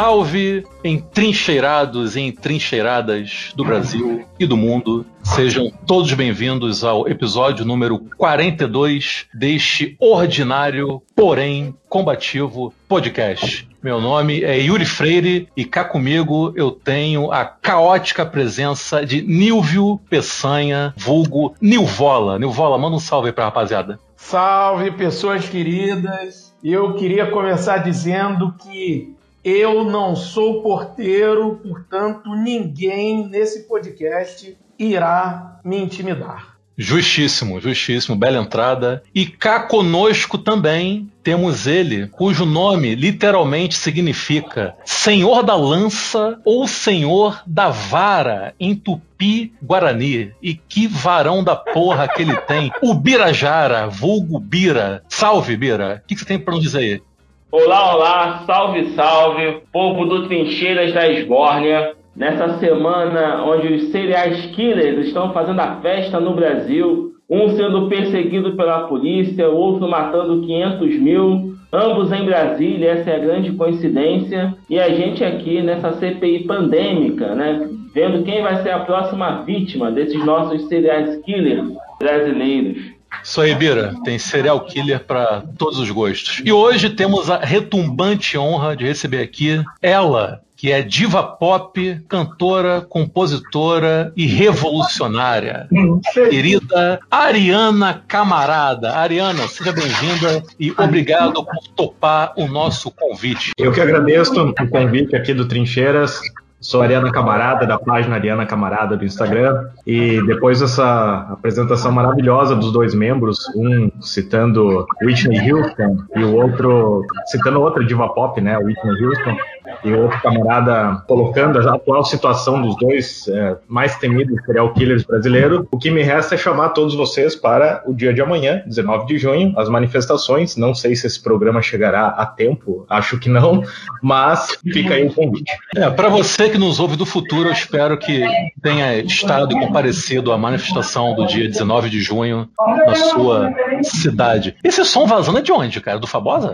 Salve, entrincheirados e entrincheiradas do Brasil e do mundo. Sejam todos bem-vindos ao episódio número 42 deste ordinário, porém combativo podcast. Meu nome é Yuri Freire e cá comigo eu tenho a caótica presença de Nilvio Peçanha, vulgo Nilvola. Nilvola, manda um salve aí pra rapaziada. Salve, pessoas queridas. Eu queria começar dizendo que eu não sou porteiro, portanto, ninguém nesse podcast irá me intimidar. Justíssimo, justíssimo, bela entrada. E cá conosco também temos ele, cujo nome literalmente significa Senhor da Lança ou Senhor da Vara em Tupi Guarani. E que varão da porra que ele tem. O Birajara, vulgo Bira. Salve, Bira. O que, você tem para nos dizer aí? Olá, olá, salve, salve, povo do Trincheiras da Esbórnia. Nessa semana onde os serial killers estão fazendo a festa no Brasil, um sendo perseguido pela polícia, o outro matando 500 mil, ambos em Brasília, essa é a grande coincidência, e a gente aqui nessa CPI pandêmica, né, vendo quem vai ser a próxima vítima desses nossos serial killers brasileiros. Isso aí, Bira. Tem serial killer para todos os gostos. E hoje temos a retumbante honra de receber aqui ela, que é diva pop, cantora, compositora e revolucionária. Querida Ariana Camarada. Ariana, seja bem-vinda e obrigado por topar o nosso convite. Eu que agradeço o convite aqui do Trincheiras. Sou Ariana Camarada, da página Ariana Camarada do Instagram. E depois dessa apresentação maravilhosa dos dois membros, um citando Whitney Houston e o outro citando outra diva pop, né, Whitney Houston, e outro camarada colocando a atual situação dos dois é, mais temidos serial killers brasileiros, o que me resta é chamar todos vocês para o dia de amanhã, 19 de junho, as manifestações. Não sei se esse programa chegará a tempo, acho que não, mas fica aí o convite. É, para você que nos ouve do futuro, eu espero que tenha estado e comparecido à manifestação do dia 19 de junho na sua cidade. Esse som vazando é de onde, cara? Do Fabosa?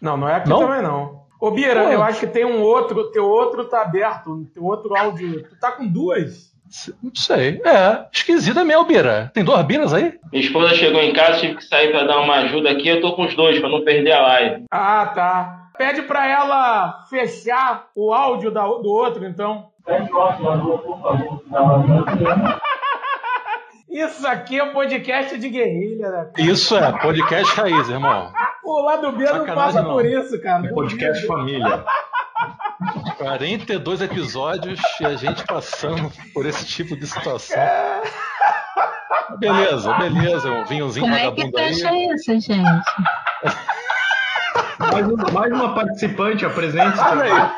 Não, não é aqui não? também não. Ô, Bira, Pô. eu acho que tem um outro, teu outro tá aberto, teu outro áudio. Tu tá com duas? Não sei. É, esquisita mesmo, Bira. Tem duas Biras aí? Minha esposa chegou em casa, tive que sair pra dar uma ajuda aqui. Eu tô com os dois, pra não perder a live. Ah, tá. Pede pra ela fechar o áudio da, do outro, então. Isso aqui é um podcast de guerrilha, né? Isso é, podcast raiz, irmão. O lado B não passa não. por isso, cara. Um podcast família. 42 episódios e a gente passando por esse tipo de situação. Beleza, beleza, um vinhozinho Como vagabundo é que fecha aí. isso, gente? mais, uma, mais uma participante, apresente-se. aí.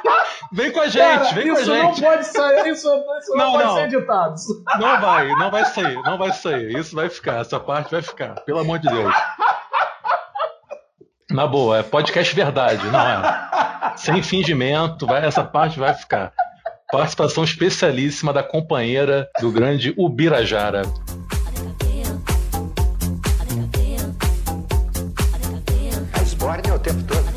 Vem com a gente, Cara, vem com a gente. Isso não pode sair, isso, isso não, não pode não. ser editado. Não vai, não vai sair, não vai sair. Isso vai ficar, essa parte vai ficar, pelo amor de Deus. Na boa, é podcast verdade, não é? Sem fingimento, vai, essa parte vai ficar. Participação especialíssima da companheira do grande Ubirajara. Tempo todo.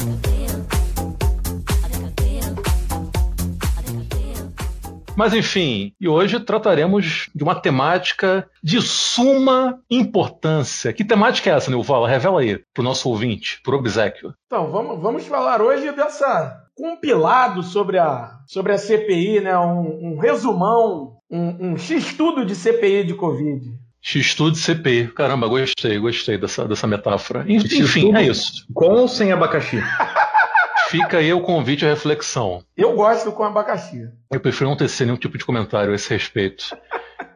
Mas enfim, e hoje trataremos de uma temática de suma importância. Que temática é essa, Nilvala? Revela aí para o nosso ouvinte, para o obsequio. Então, vamos, vamos falar hoje dessa compilado sobre a, sobre a CPI, né? um, um resumão, um, um X-tudo de CPI de Covid. X-tudo CPI. Caramba, gostei, gostei dessa, dessa metáfora. Enfim, é isso. Com ou sem abacaxi? Fica aí o convite à reflexão. Eu gosto com abacaxi. Eu prefiro não tecer nenhum tipo de comentário a esse respeito.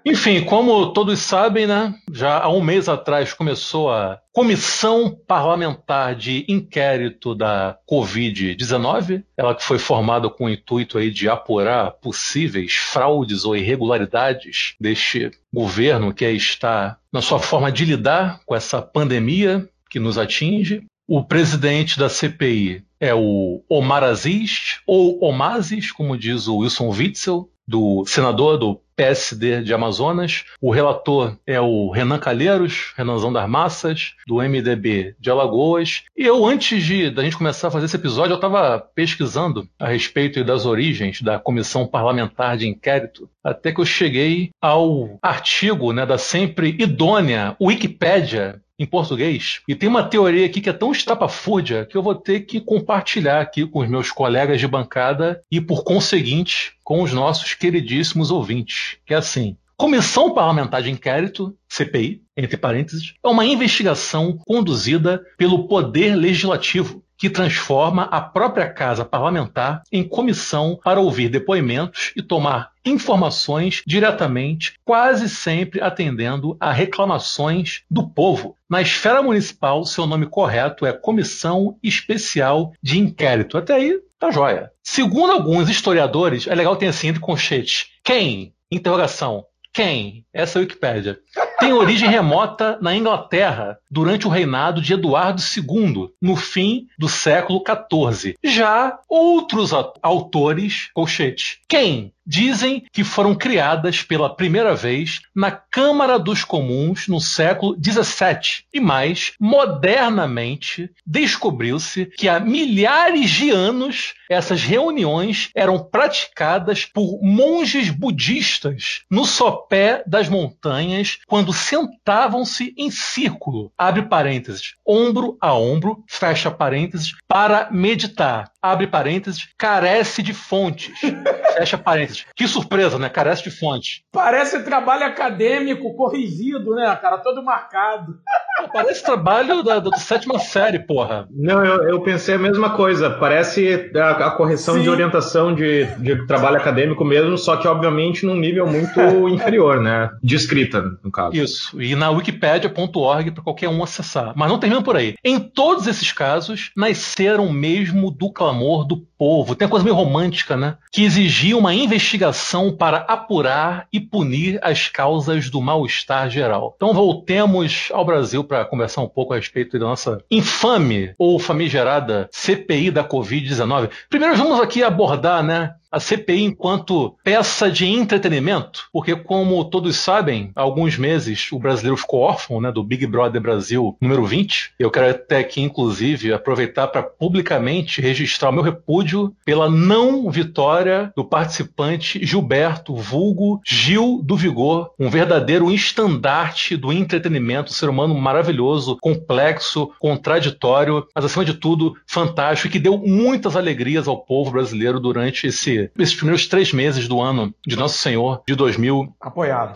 Enfim, como todos sabem, né? Já há um mês atrás começou a Comissão Parlamentar de Inquérito da Covid-19, ela que foi formada com o intuito aí de apurar possíveis fraudes ou irregularidades deste governo que está na sua forma de lidar com essa pandemia que nos atinge. O presidente da CPI é o Omar Aziz, ou Omazis, como diz o Wilson Witzel, do senador do PSD de Amazonas. O relator é o Renan Calheiros, Renanzão das Massas, do MDB de Alagoas. E eu, antes de da gente começar a fazer esse episódio, eu estava pesquisando a respeito das origens da Comissão Parlamentar de Inquérito, até que eu cheguei ao artigo né, da sempre idônea Wikipédia em português. E tem uma teoria aqui que é tão estapafúrdia que eu vou ter que compartilhar aqui com os meus colegas de bancada e, por conseguinte, com os nossos queridíssimos ouvintes. Que é assim: Comissão Parlamentar de Inquérito, CPI, entre parênteses, é uma investigação conduzida pelo Poder Legislativo que transforma a própria casa parlamentar em comissão para ouvir depoimentos e tomar informações diretamente, quase sempre atendendo a reclamações do povo. Na esfera municipal, seu nome correto é Comissão Especial de Inquérito. Até aí, tá joia. Segundo alguns historiadores, é legal ter assim entre conchetes. Quem? Interrogação. Quem? Essa é a Wikipédia. Tem origem remota na Inglaterra durante o reinado de Eduardo II, no fim do século XIV. Já outros autores, colchete. Quem? Dizem que foram criadas pela primeira vez na Câmara dos Comuns no século XVII. E mais, modernamente, descobriu-se que há milhares de anos essas reuniões eram praticadas por monges budistas no sopé das montanhas quando sentavam-se em círculo, abre parênteses, ombro a ombro, fecha parênteses, para meditar, abre parênteses, carece de fontes, fecha parênteses que surpresa, né? Carece de fonte. Parece trabalho acadêmico corrigido, né, cara? Todo marcado. Parece trabalho da, da, sétima série, porra. Não, eu, eu pensei a mesma coisa. Parece a, a correção Sim. de orientação de, de trabalho acadêmico mesmo, só que, obviamente, num nível muito inferior, né? De escrita, no caso. Isso. E na wikipedia.org para qualquer um acessar. Mas não termina por aí. Em todos esses casos, nasceram mesmo do clamor do povo. Tem uma coisa meio romântica, né? Que exigia uma investigação para apurar e punir as causas do mal-estar geral. Então voltemos ao Brasil para conversar um pouco a respeito da nossa infame ou famigerada CPI da Covid-19. Primeiro vamos aqui abordar, né, a CPI enquanto peça de entretenimento, porque como todos sabem, há alguns meses o brasileiro ficou órfão, né, do Big Brother Brasil número 20. Eu quero até aqui inclusive aproveitar para publicamente registrar o meu repúdio pela não vitória do participante Gilberto Vulgo Gil do Vigor, um verdadeiro estandarte do entretenimento, um ser humano maravilhoso, complexo, contraditório, mas acima de tudo fantástico e que deu muitas alegrias ao povo brasileiro durante esse esses primeiros três meses do ano de Nosso Senhor de 2021. Apoiado.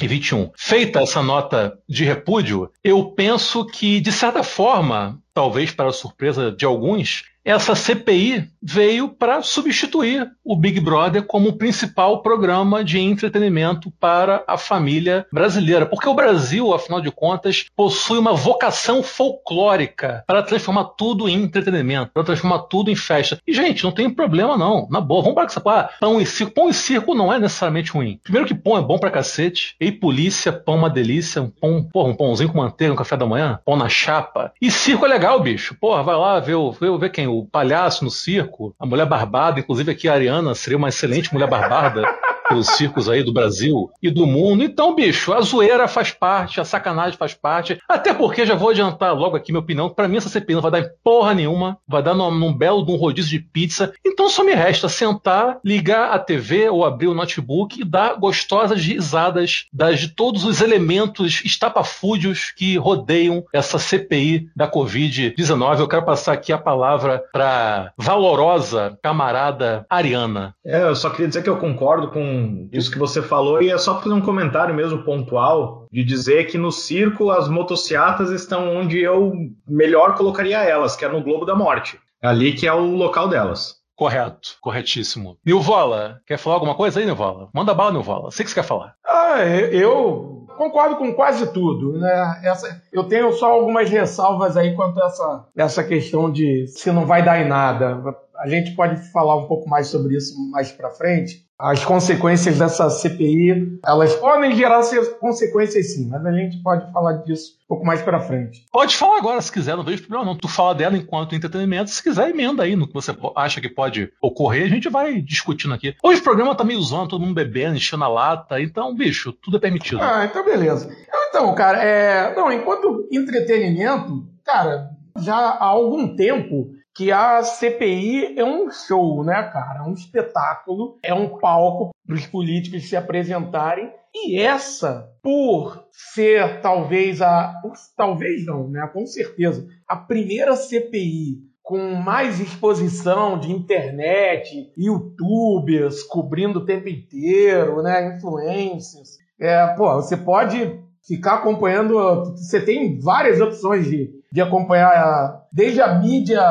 Feita essa nota de repúdio, eu penso que, de certa forma, talvez para a surpresa de alguns, essa CPI veio para substituir o Big Brother como principal programa de entretenimento para a família brasileira. Porque o Brasil, afinal de contas, possui uma vocação folclórica para transformar tudo em entretenimento, para transformar tudo em festa. E, gente, não tem problema não. Na boa, vamos para que essa ah, pão e circo. Pão e circo não é necessariamente ruim. Primeiro que pão é bom pra cacete. E polícia, pão uma delícia. Um pão, porra, um pãozinho com manteiga no café da manhã. Pão na chapa. E circo é legal, bicho. Porra, vai lá ver, ver, ver quem? O palhaço no circo, a mulher barbada, inclusive aqui a Ariana seria uma excelente mulher barbada pelos circos aí do Brasil e do mundo. Então, bicho, a zoeira faz parte, a sacanagem faz parte. Até porque, já vou adiantar logo aqui minha opinião, para mim essa CPI não vai dar em porra nenhuma, vai dar num, num belo de um rodízio de pizza. Então só me resta sentar, ligar a TV ou abrir o notebook e dar gostosas risadas das, de todos os elementos estapafúdios que rodeiam essa CPI da Covid-19. Eu quero passar aqui a palavra para valorosa camarada Ariana. É, eu só queria dizer que eu concordo com isso que você falou, e é só fazer um comentário mesmo pontual de dizer que no circo as motocicletas estão onde eu melhor colocaria elas, que é no Globo da Morte. É ali que é o local delas. Correto, corretíssimo. Nilvola, quer falar alguma coisa aí, Nilvola? Manda bala, Nilvola. Sei que você quer falar. Ah, eu concordo com quase tudo. Né? Essa, eu tenho só algumas ressalvas aí quanto a essa, essa questão de se não vai dar em nada. A gente pode falar um pouco mais sobre isso mais para frente. As consequências dessa CPI, elas podem gerar consequências sim, mas a gente pode falar disso um pouco mais para frente. Pode falar agora se quiser, não vejo problema não. Tu fala dela enquanto entretenimento, se quiser emenda aí no que você acha que pode ocorrer, a gente vai discutindo aqui. Hoje o programa tá meio zoando, todo mundo bebendo, enchendo a lata, então, bicho, tudo é permitido. Ah, então beleza. Então, cara, é... não, enquanto entretenimento, cara, já há algum tempo que a CPI é um show, né, cara? É um espetáculo, é um palco para os políticos se apresentarem. E essa, por ser talvez a. Talvez não, né? Com certeza. A primeira CPI com mais exposição de internet, youtubers cobrindo o tempo inteiro, né? Influencers. É, pô, você pode ficar acompanhando. Você tem várias opções de de acompanhar desde a mídia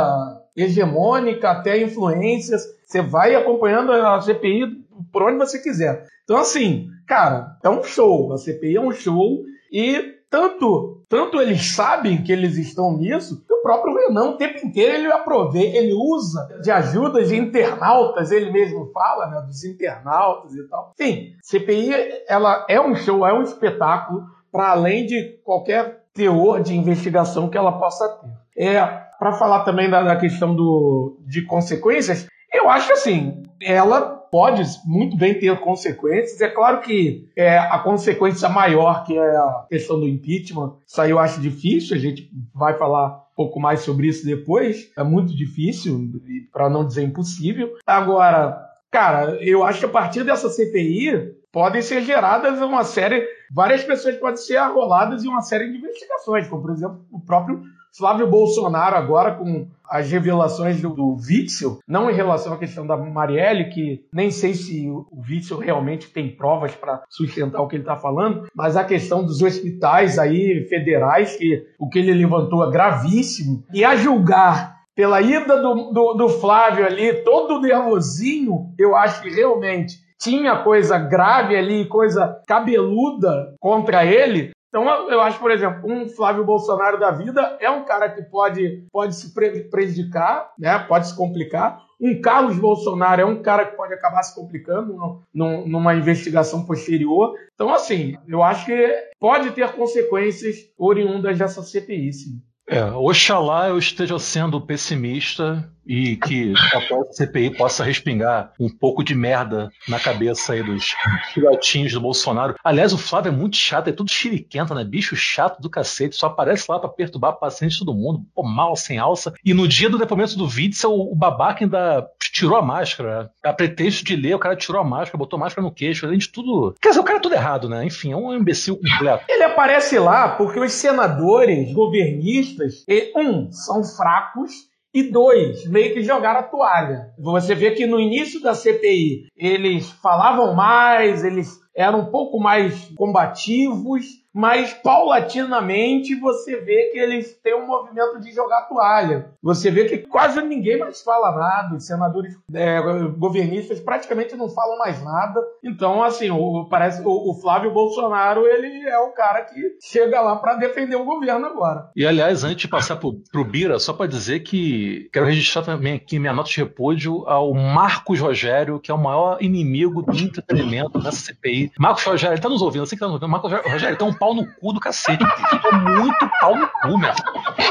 hegemônica até influências. Você vai acompanhando a CPI por onde você quiser. Então, assim, cara, é um show. A CPI é um show e tanto, tanto eles sabem que eles estão nisso, que o próprio Renan o tempo inteiro ele aproveita, ele usa de ajudas de internautas, ele mesmo fala, né, dos internautas e tal. Sim, CPI ela é um show, é um espetáculo para além de qualquer teor de investigação que ela possa ter. É, para falar também da, da questão do, de consequências, eu acho assim, ela pode muito bem ter consequências. É claro que é, a consequência maior, que é a questão do impeachment, eu acho difícil, a gente vai falar um pouco mais sobre isso depois. É muito difícil, para não dizer impossível. Agora, cara, eu acho que a partir dessa CPI podem ser geradas uma série várias pessoas podem ser arroladas em uma série de investigações, como por exemplo o próprio Flávio Bolsonaro agora com as revelações do, do Witzel, não em relação à questão da Marielle, que nem sei se o Witzel realmente tem provas para sustentar o que ele está falando, mas a questão dos hospitais aí federais, que o que ele levantou é gravíssimo, e a julgar pela ida do, do, do Flávio ali, todo nervosinho, eu acho que realmente tinha coisa grave ali, coisa cabeluda contra ele. Então, eu acho, por exemplo, um Flávio Bolsonaro da vida é um cara que pode, pode se prejudicar, né? pode se complicar. Um Carlos Bolsonaro é um cara que pode acabar se complicando numa investigação posterior. Então, assim, eu acho que pode ter consequências oriundas dessa CPI, sim. É, oxalá eu esteja sendo pessimista e que a CPI possa respingar um pouco de merda na cabeça aí dos filhotinhos do Bolsonaro. Aliás, o Flávio é muito chato, é tudo chiriquenta, né? Bicho chato do cacete, só aparece lá para perturbar paciente todo mundo, pô, mal, sem alça. E no dia do depoimento do Witzel, o, o babaca ainda tirou a máscara. A pretexto de ler, o cara tirou a máscara, botou a máscara no queixo, além de tudo. Quer dizer, o cara é tudo errado, né? Enfim, é um imbecil completo. Ele aparece lá porque os senadores governistas, um, são fracos e dois, meio que jogaram a toalha. Você vê que no início da CPI eles falavam mais, eles eram um pouco mais combativos, mas paulatinamente você vê que eles têm um movimento de jogar toalha. Você vê que quase ninguém mais fala nada, os senadores é, governistas praticamente não falam mais nada. Então, assim, o, parece o, o Flávio Bolsonaro ele é o cara que chega lá para defender o governo agora. E aliás, antes de passar pro, pro Bira, só para dizer que quero registrar também aqui minha nota de repúdio ao Marcos Rogério, que é o maior inimigo do entretenimento nessa CPI. Marcos Rogério, tá nos ouvindo, você que tá nos ouvindo. Marcos Rogério, tem um pau no cu do cacete. Tu é muito pau no cu, meu.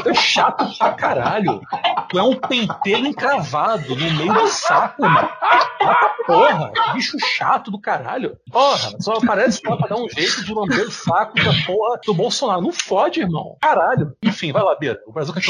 Tu é chato pra caralho. Tu é um penteiro encravado no meio do saco, mano. Mata porra. Bicho chato do caralho. Porra, só aparece lá pra dar um jeito de lamber o saco da porra do Bolsonaro. Não fode, irmão. Caralho. Enfim, vai lá, Beira. O Brasil quer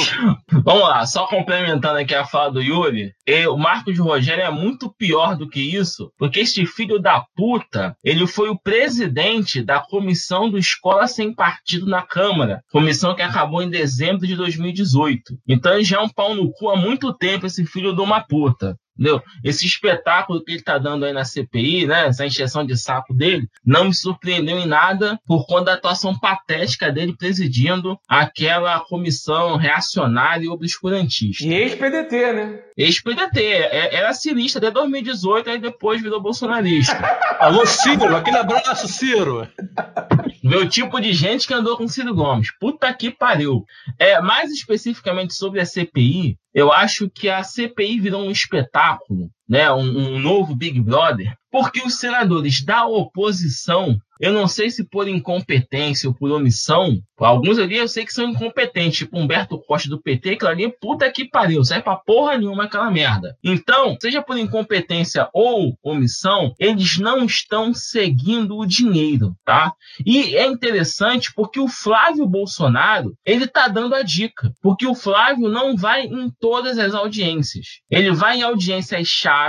Vamos lá, só complementando aqui a fala do Yuri. o Marcos Rogério é muito pior do que isso, porque este filho da puta, ele foi o presidente da comissão do Escola Sem Partido na Câmara, comissão que acabou em dezembro de 2018. Então ele já é um pau no cu há muito tempo, esse filho de uma puta. Entendeu? Esse espetáculo que ele está dando aí na CPI, né, essa injeção de saco dele, não me surpreendeu em nada por conta da atuação patética dele presidindo aquela comissão reacionária e obscurantista. E ex-PDT, né? Ex-PDT. É, era cirista até 2018, aí depois virou bolsonarista. Alô, Ciro, aquele abraço, Ciro. Meu tipo de gente que andou com Ciro Gomes. Puta que pariu. É, mais especificamente sobre a CPI, eu acho que a CPI virou um espetáculo, né? Um, um, novo Big Brother, Porque os senadores da oposição eu não sei se por incompetência ou por omissão, alguns ali eu sei que são incompetentes, tipo Humberto Costa do PT, que ali, puta que pariu, serve pra porra nenhuma aquela merda. Então, seja por incompetência ou omissão, eles não estão seguindo o dinheiro, tá? E é interessante porque o Flávio Bolsonaro, ele tá dando a dica, porque o Flávio não vai em todas as audiências. Ele vai em audiências chaves,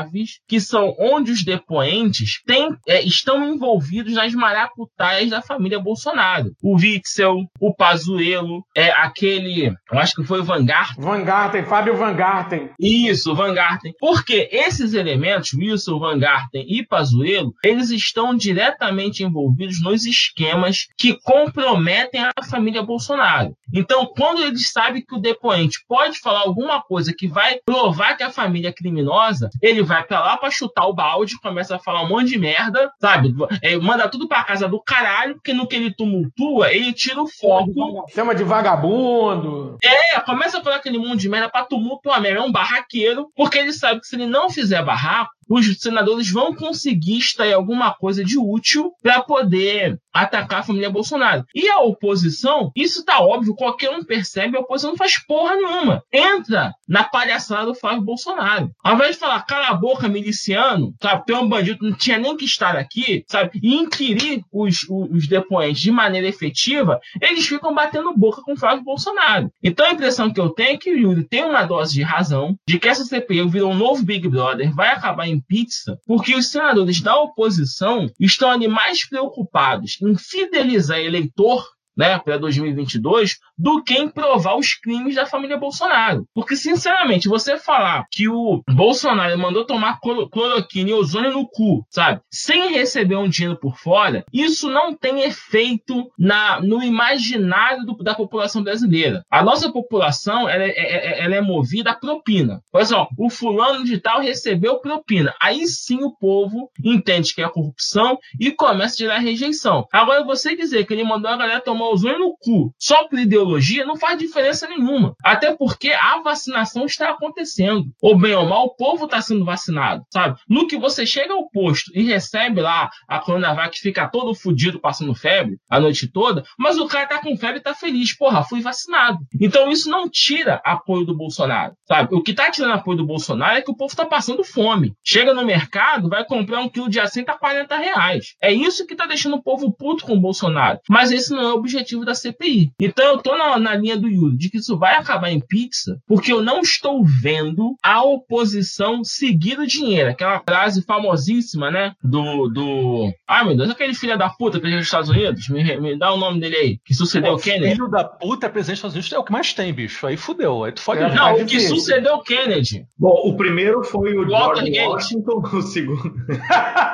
que são onde os depoentes têm, é, estão envolvidos nas maracutaias da família Bolsonaro. O Witzel, o Pazuello, é aquele, eu acho que foi o Van Garten. Van Garten, Fábio Van Garten. Isso, Van Garten. Porque esses elementos, Wilson, Van Garten e Pazuello, eles estão diretamente envolvidos nos esquemas que comprometem a família Bolsonaro. Então, quando eles sabem que o depoente pode falar alguma coisa que vai provar que a família é criminosa, ele vai para lá para chutar o balde, começa a falar um monte de merda, sabe? É, manda tudo para casa do caralho, porque no que ele tumultua, ele tira o foco. Chama de vagabundo. É, começa a falar aquele mundo de merda pra tumultuar mesmo. É um barraqueiro, porque ele sabe que se ele não fizer barraco, os senadores vão conseguir extrair alguma coisa de útil para poder atacar a família Bolsonaro. E a oposição, isso tá óbvio, qualquer um percebe, a oposição não faz porra nenhuma. Entra na palhaçada do Flávio Bolsonaro. Ao invés de falar, cala a boca, miliciano, sabe, tem um bandido, não tinha nem que estar aqui, sabe, e inquirir os, os, os depoentes de maneira efetiva, eles ficam batendo boca com o Flávio Bolsonaro. Então a impressão que eu tenho é que o Yuri tem uma dose de razão de que essa CPI virou um novo Big Brother, vai acabar em pizza, porque os senadores da oposição estão ali mais preocupados em fidelizar eleitor né, para 2022 do que em provar os crimes da família Bolsonaro. Porque, sinceramente, você falar que o Bolsonaro mandou tomar cloroquina e ozônio no cu, sabe, sem receber um dinheiro por fora, isso não tem efeito na, no imaginário do, da população brasileira. A nossa população ela é, é, é ela é movida a propina. Por exemplo, o fulano de tal recebeu propina. Aí sim o povo entende que é corrupção e começa a gerar rejeição. Agora, você dizer que ele mandou a galera tomar ozônio no cu só por ideologia não faz diferença nenhuma. Até porque a vacinação está acontecendo. Ou bem ou mal, o povo está sendo vacinado, sabe? No que você chega ao posto e recebe lá a Coronavac que fica todo fudido passando febre a noite toda, mas o cara tá com febre e tá feliz. Porra, fui vacinado. Então isso não tira apoio do Bolsonaro, sabe? O que tá tirando apoio do Bolsonaro é que o povo tá passando fome. Chega no mercado, vai comprar um quilo de assento a 40 reais. É isso que tá deixando o povo puto com o Bolsonaro. Mas esse não é o objetivo da CPI. Então eu tô na, na linha do Yuri de que isso vai acabar em pizza, porque eu não estou vendo a oposição seguir o dinheiro. Aquela frase famosíssima, né? Do. do... Ai meu Deus, aquele filho da puta presidente dos Estados Unidos, me, me dá o nome dele aí, que sucedeu o Kennedy. Filho da puta presidente dos Estados Unidos é o que mais tem, bicho. Aí fudeu, aí tu fode. É, não, o que sucedeu o Kennedy. Bom, o primeiro foi o George Washington, o segundo.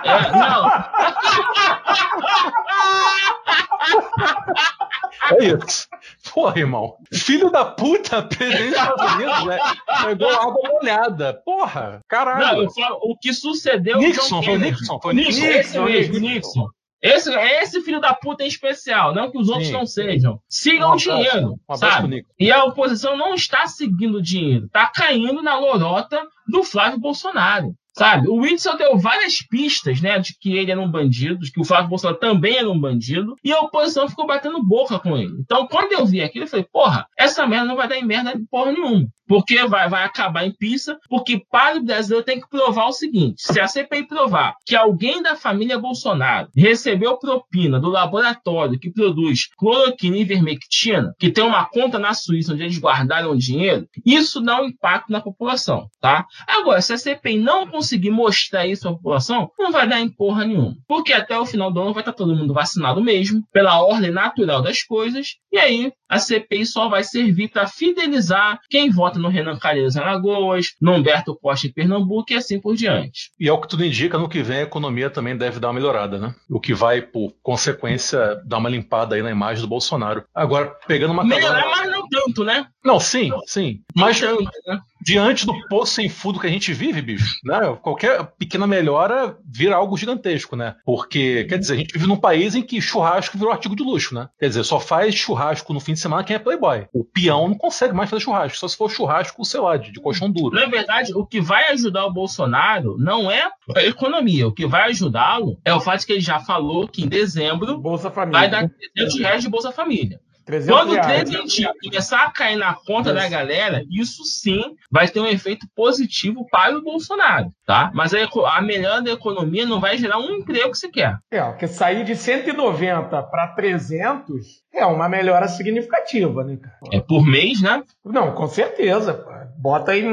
É, não. É isso. Porra, irmão. Filho da puta, presidente dos Estados Unidos, né? Pegou água molhada. Porra, caralho. Não, falo, o que sucedeu. Nixon, foi Nixon, foi Nixon. Nixon, esse mesmo, Nixon. Esse, esse filho da puta em especial, não que os outros Sim. não sejam. Sigam o dinheiro, um sabe? E a oposição não está seguindo o dinheiro, está caindo na lorota do Flávio Bolsonaro. Sabe? O Witzel deu várias pistas, né, de que ele era um bandido, de que o Flávio Bolsonaro também era um bandido, e a oposição ficou batendo boca com ele. Então, quando eu vi aquilo, eu falei, porra, essa merda não vai dar em merda porra nenhuma. Porque vai, vai acabar em pista, porque para o brasileiro tem que provar o seguinte: se a CPI provar que alguém da família Bolsonaro recebeu propina do laboratório que produz cloroquina e ivermectina, que tem uma conta na Suíça onde eles guardaram dinheiro, isso dá um impacto na população, tá? Agora, se a CPI não conseguir conseguir mostrar isso à população, não vai dar em porra nenhuma. Porque até o final do ano vai estar todo mundo vacinado mesmo, pela ordem natural das coisas, e aí a CPI só vai servir para fidelizar quem vota no Renan Calheiros em Alagoas, no Humberto Costa em Pernambuco e assim por diante. E é o que tudo indica, no que vem a economia também deve dar uma melhorada, né? O que vai, por consequência, dar uma limpada aí na imagem do Bolsonaro. Agora, pegando uma Melhorar, mas não tanto, né? Não, sim, sim. Mas tanto, né? Diante do poço sem fundo que a gente vive, bicho, né? Qualquer pequena melhora vira algo gigantesco, né? Porque, quer dizer, a gente vive num país em que churrasco virou artigo de luxo, né? Quer dizer, só faz churrasco no fim de semana quem é playboy. O peão não consegue mais fazer churrasco, só se for churrasco, sei lá, de, de colchão duro. Na verdade, o que vai ajudar o Bolsonaro não é a economia. O que vai ajudá-lo é o fato que ele já falou que em dezembro Bolsa Família. vai dar 300 reais de Bolsa Família. 300 Quando o trezentinho começar a cair na conta da galera, isso sim vai ter um efeito positivo para o Bolsonaro, tá? Mas a, a melhora da economia não vai gerar um emprego que você quer. É, porque sair de 190 para 300 é uma melhora significativa, né, cara? É por mês, né? Não, com certeza. Bota aí.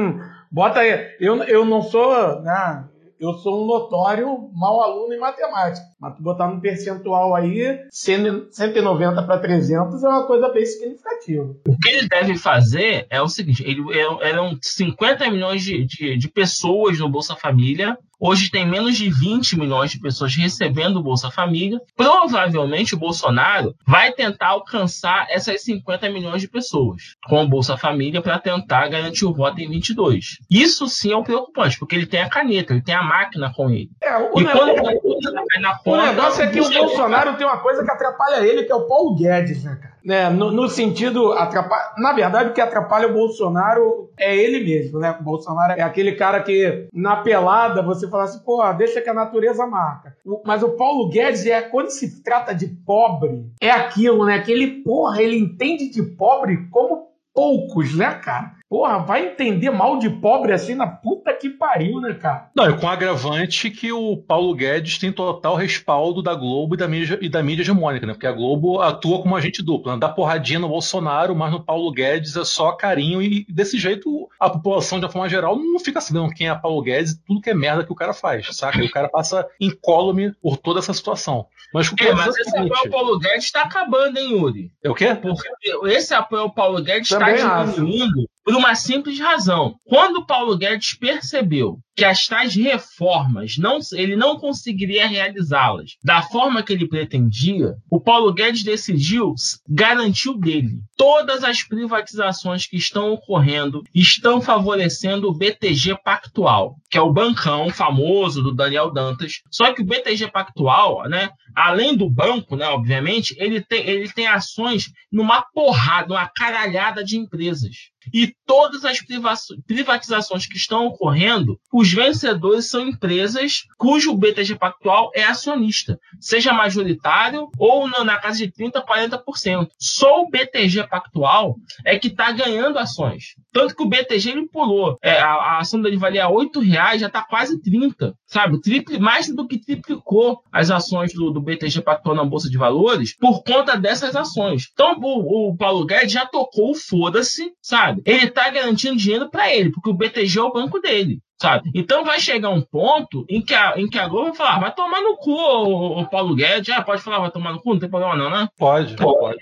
Bota aí. Eu, eu não sou. Né, eu sou um notório mau aluno em matemática. Mas tu botar no percentual aí, 100 190 para 300 é uma coisa bem significativa. O que ele deve fazer é o seguinte: ele, é- eram 50 milhões de, de, de pessoas no Bolsa Família. Hoje tem menos de 20 milhões de pessoas recebendo o Bolsa Família. Provavelmente o Bolsonaro vai tentar alcançar essas 50 milhões de pessoas com o Bolsa Família para tentar garantir o voto em 22. Isso sim é o preocupante, porque ele tem a caneta, ele tem a máquina com ele. É, o, E quando negócio, na o conta, negócio é que o Bolsonaro tem uma coisa que atrapalha ele, que é o Paulo Guedes, né, cara? Né, no, no sentido, atrapalha, na verdade, o que atrapalha o Bolsonaro é ele mesmo, né? O Bolsonaro é aquele cara que, na pelada, você fala assim, pô, deixa que a natureza marca. O- mas o Paulo Guedes, é quando se trata de pobre, é aquilo, né? Que ele, porra, ele entende de pobre como poucos, né, cara? Porra, vai entender mal de pobre assim na puta que pariu, né, cara? Não, e com agravante que o Paulo Guedes tem total respaldo da Globo e da mídia, e da mídia hegemônica, né? Porque a Globo atua como agente duplo, né? dá porradinha no Bolsonaro, mas no Paulo Guedes é só carinho e desse jeito a população, de uma forma geral, não fica sabendo quem é Paulo Guedes e tudo que é merda que o cara faz, saca? E o cara passa incólume por toda essa situação. Mas o que eu É, mas é esse apoio ao Paulo Guedes está acabando, hein, Yuri? é o quê? Porque esse apoio ao Paulo Guedes está Também acho. diminuindo por uma simples razão. Quando Paulo Guedes percebeu que as tais reformas não, ele não conseguiria realizá-las da forma que ele pretendia, o Paulo Guedes decidiu garantir o dele. Todas as privatizações que estão ocorrendo estão favorecendo o BTG Pactual, que é o bancão famoso do Daniel Dantas. Só que o BTG Pactual, né, além do banco, né, obviamente, ele tem, ele tem ações numa porrada, uma caralhada de empresas. E todas as priva- privatizações que estão ocorrendo, os vencedores são empresas cujo BTG Pactual é acionista, seja majoritário ou na, casa de 30%, 40%. Só o BTG Pactual é que está ganhando ações. Tanto que o BTG ele pulou. É, a, a ação dele valia 8 reais, já está quase 30, sabe? Triple, mais do que triplicou as ações do, do BTG Pactual na Bolsa de Valores por conta dessas ações. Então o, o Paulo Guedes já tocou o foda-se, sabe? Ele tá garantindo dinheiro para ele, porque o BTG é o banco dele. Sabe? Então vai chegar um ponto em que a, em que a Globo vai falar, vai tomar no cu o, o Paulo Guedes. Ah, pode falar, vai tomar no cu, não tem problema não, né? Pode, pode.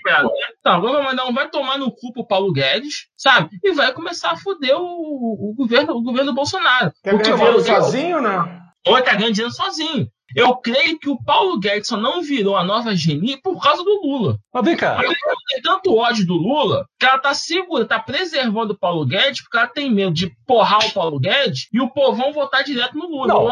Então, agora vai mandar um vai tomar no cu pro Paulo Guedes, sabe? E vai começar a foder o, o governo, o governo Bolsonaro. Quer Porque ganhar dinheiro sozinho, né? ou tá ganhando dinheiro sozinho. Eu creio que o Paulo Guedes só não virou a nova geni por causa do Lula. Mas vem cá, Ela tem tanto ódio do Lula que ela tá segura, tá preservando o Paulo Guedes porque ela tem medo de porrar o Paulo Guedes e o povão votar direto no Lula. Não,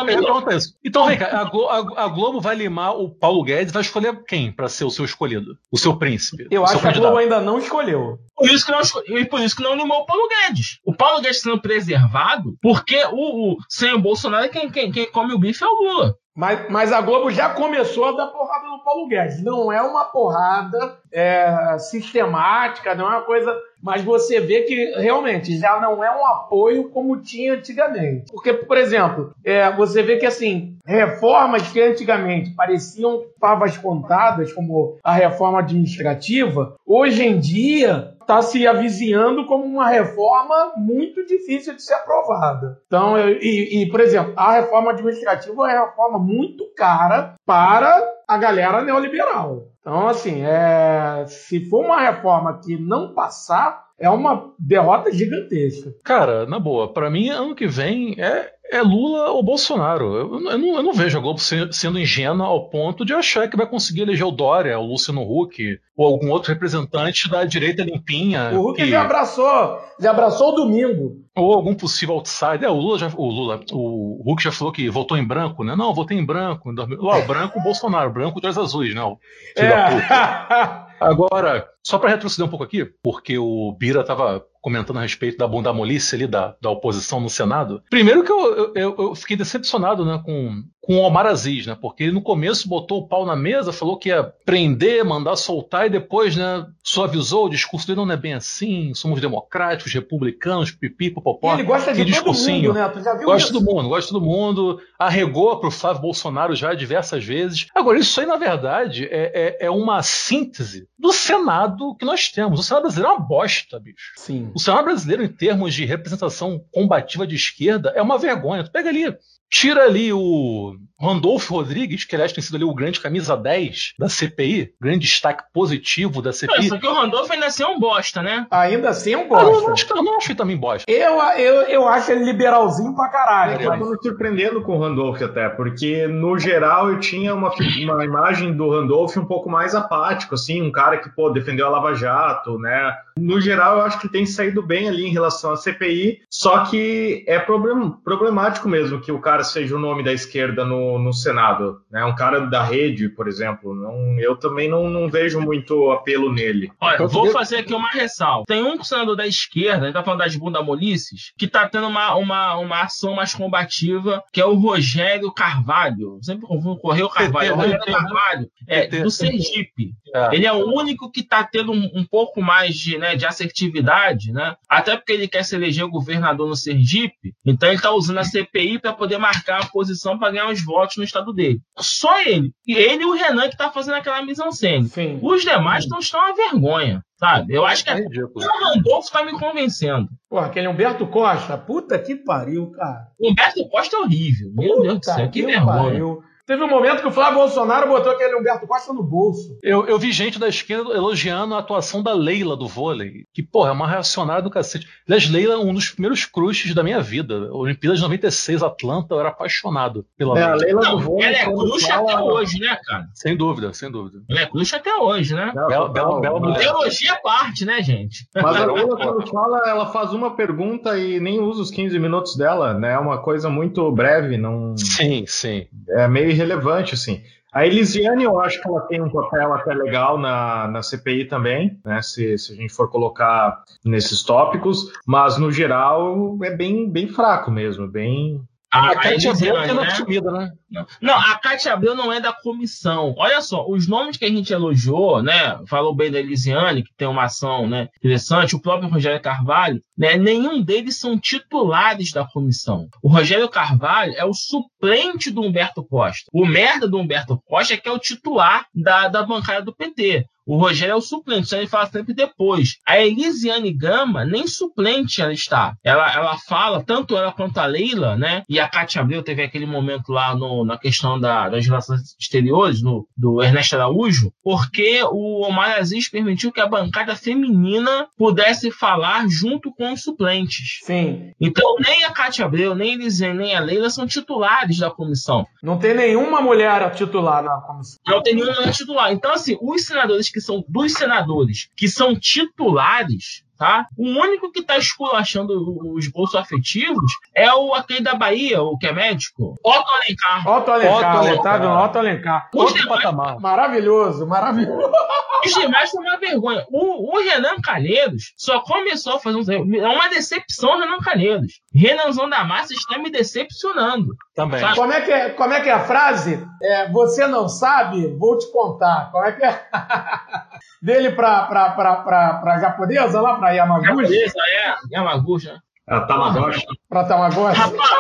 é isso. Então, vem cá, a, Glo- a- a Globo vai limar o Paulo Guedes, vai escolher quem para ser o seu escolhido? O seu príncipe? Eu acho que a candidato. Globo ainda não escolheu. Por isso que não, e por isso que não limou o Paulo Guedes. O Paulo Guedes sendo preservado, porque o, o- sem o Bolsonaro, quem, quem, quem come o bife é o Lula. Mas, mas a Globo já começou a dar porrada no Paulo Guedes. Não é uma porrada é, sistemática, não é uma coisa. Mas você vê que realmente já não é um apoio como tinha antigamente. Porque, por exemplo, é, você vê que assim, reformas que antigamente pareciam favas contadas, como a reforma administrativa, hoje em dia está se avizinhando como uma reforma muito difícil de ser aprovada. Então, e, e, por exemplo, a reforma administrativa é uma reforma muito cara para a galera neoliberal. Então, assim, é, se for uma reforma que não passar, é uma derrota gigantesca. Cara, na boa, pra mim, ano que vem é, é Lula ou Bolsonaro. Eu, eu não, eu não vejo a Globo se- sendo ingênua ao ponto de achar que vai conseguir eleger o Dória, o Luciano Huck, ou algum outro representante da direita limpinha. O Hulk que- já abraçou, já abraçou o domingo. Ou algum possível outsider. É, o Lula já. O Lula, o Huck já falou que votou em branco, né? Não, eu votei em branco. em 2000. Lá, o branco, o Bolsonaro, branco olhos azuis, né? O filho da puta. É. Agora, só para retroceder um pouco aqui, porque o Bira estava comentando a respeito da bundamolice ali da, da oposição no Senado. Primeiro que eu, eu, eu fiquei decepcionado né, com, com o Omar Aziz, né? Porque ele no começo botou o pau na mesa, falou que ia prender, mandar soltar, e depois, né, suavizou o discurso dele, não é bem assim, somos democráticos, republicanos, pipi, popopó. ele gosta de que todo discursinho. mundo, né? Tu já viu Gosto isso? do mundo, gosto do mundo. Arregou pro Flávio Bolsonaro já diversas vezes. Agora, isso aí, na verdade, é, é, é uma síntese do Senado que nós temos. O Senado brasileiro é uma bosta, bicho. Sim. O Senado brasileiro, em termos de representação combativa de esquerda, é uma vergonha. Tu pega ali, tira ali o Randolfo Rodrigues, que aliás tem sido ali o grande camisa 10 da CPI, grande destaque positivo da CPI. Só que o Randolfo ainda assim é um bosta, né? Ainda assim eu Ah, eu não acho, que- eu não acho ele também bosta. Eu, eu, eu acho ele liberalzinho pra caralho. Eu tô me surpreendendo com o Randolph até, porque no geral eu tinha uma, uma imagem do Randolph um pouco mais apático, assim, um cara que, pô, defendeu a Lava Jato, né? No geral eu acho que tem saído bem ali em relação à CPI, só que é problem- problemático mesmo que o cara seja o nome da esquerda no, no Senado, né? Um cara da rede, por exemplo. Não, eu também não, não vejo muito apelo nele. Olha, Eu vou fazer aqui uma ressalva. Tem um senador da esquerda, a gente tá falando das bundamolices, que tá tendo uma, uma, uma ação mais combativa, que é o Rogério Carvalho. Sempre confundo Correio Carvalho. O Rogério PT, Carvalho, é, do Sergipe. É. Ele é o único que tá tendo um, um pouco mais de, né, de assertividade, né? Até porque ele quer se eleger governador no Sergipe, então ele tá usando a CPI para poder marcar a posição para ganhar os votos no estado dele. Só ele. E ele e o Renan que tá fazendo aquela mise-en-scène. Os demais não estão uma vergonha, sabe? Eu acho que É ridículo. o Randolfo tá me convencendo. Pô, aquele Humberto Costa, puta que pariu, cara. O Humberto Costa é horrível. Meu Deus do céu, que vergonha. pariu. Teve um momento que o Flávio Bolsonaro botou aquele Humberto Costa no bolso. Eu, eu vi gente da esquerda elogiando a atuação da Leila do vôlei, que, porra, é uma reacionária do cacete. Aliás, Leila é um dos primeiros crushes da minha vida. Olimpíadas de 96, Atlanta, eu era apaixonado pela É, a Leila. Leila do Não, vôlei, ela é cruxa fala- até hoje, né, cara? Sem dúvida, sem dúvida. Ela é cruxa até hoje, né? Não, Bela- total, bela- bela mas- mulher. Teologia à parte, né, gente? Mas a Leila, quando fala, ela faz uma pergunta e nem usa os 15 minutos dela, né? É uma coisa muito breve, não Sim, sim. é meio irrelevante, assim. A Elisiane, eu acho que ela tem um papel até legal na, na CPI também, né? Se, se a gente for colocar nesses tópicos, mas no geral é bem, bem fraco mesmo, bem. A Cátia Abreu tendo né? assumida, né? Não. Não, a Cátia Abreu não é da comissão. Olha só, os nomes que a gente elogiou, né? Falou bem da Elisiane, que tem uma ação né, interessante, o próprio Rogério Carvalho, né? Nenhum deles são titulares da comissão. O Rogério Carvalho é o suplente do Humberto Costa. O merda do Humberto Costa é que é o titular da, da bancada do PT. O Rogério é o suplente, isso ele fala sempre depois. A Elisiane Gama, nem suplente ela está. Ela, ela fala, tanto ela quanto a Leila, né? E a Cátia Abreu teve aquele momento lá no, na questão da- das relações exteriores, no, do Ernesto Araújo, porque o Omar Aziz permitiu que a bancada feminina pudesse falar junto com os suplentes. Sim. Então, nem a Cátia Abreu, nem a Elisiane, nem a Leila são titulares da comissão. Não tem nenhuma mulher titular na comissão. Não tem nenhum mulher titular. Então, assim, os senadores que são dos senadores que são titulares, tá? O único que tá esculachando os bolsos afetivos é o aquele da Bahia, o que é médico, Otto Alencar. Otto Alencar, Otto Alencar. Otávio Otto Alencar. Outro demais, patamar. Maravilhoso, maravilhoso. os demais são uma vergonha. O, o Renan Calheiros só começou a fazer um. É uma decepção Renan Calheiros. Renanzão da Massa está me decepcionando. Também. Sabe? Como é que é, como é, que é a frase? É, você não sabe? Vou te contar. Como é que é? Dele pra, pra, pra, pra, pra japonesa lá, pra Yamaguchi? Japonesa, é, Yamaguchi, né? A Tamagotchi. Pra Tamagotchi? Rapaz,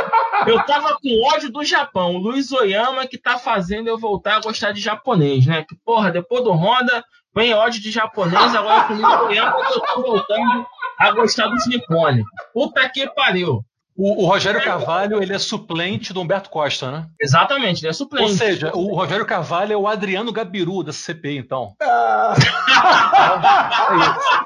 eu tava com ódio do Japão. O Luiz Oyama que tá fazendo eu voltar a gostar de japonês, né? Que, porra, depois do Honda, vem ódio de japonês, agora com o Luiz Oyama que eu tô voltando a gostar dos nipônicos. Puta que pariu. O, o Rogério Carvalho, ele é suplente do Humberto Costa, né? Exatamente, ele é suplente. Ou seja, o Rogério Carvalho é o Adriano Gabiru da CPI, então. Ah, É isso.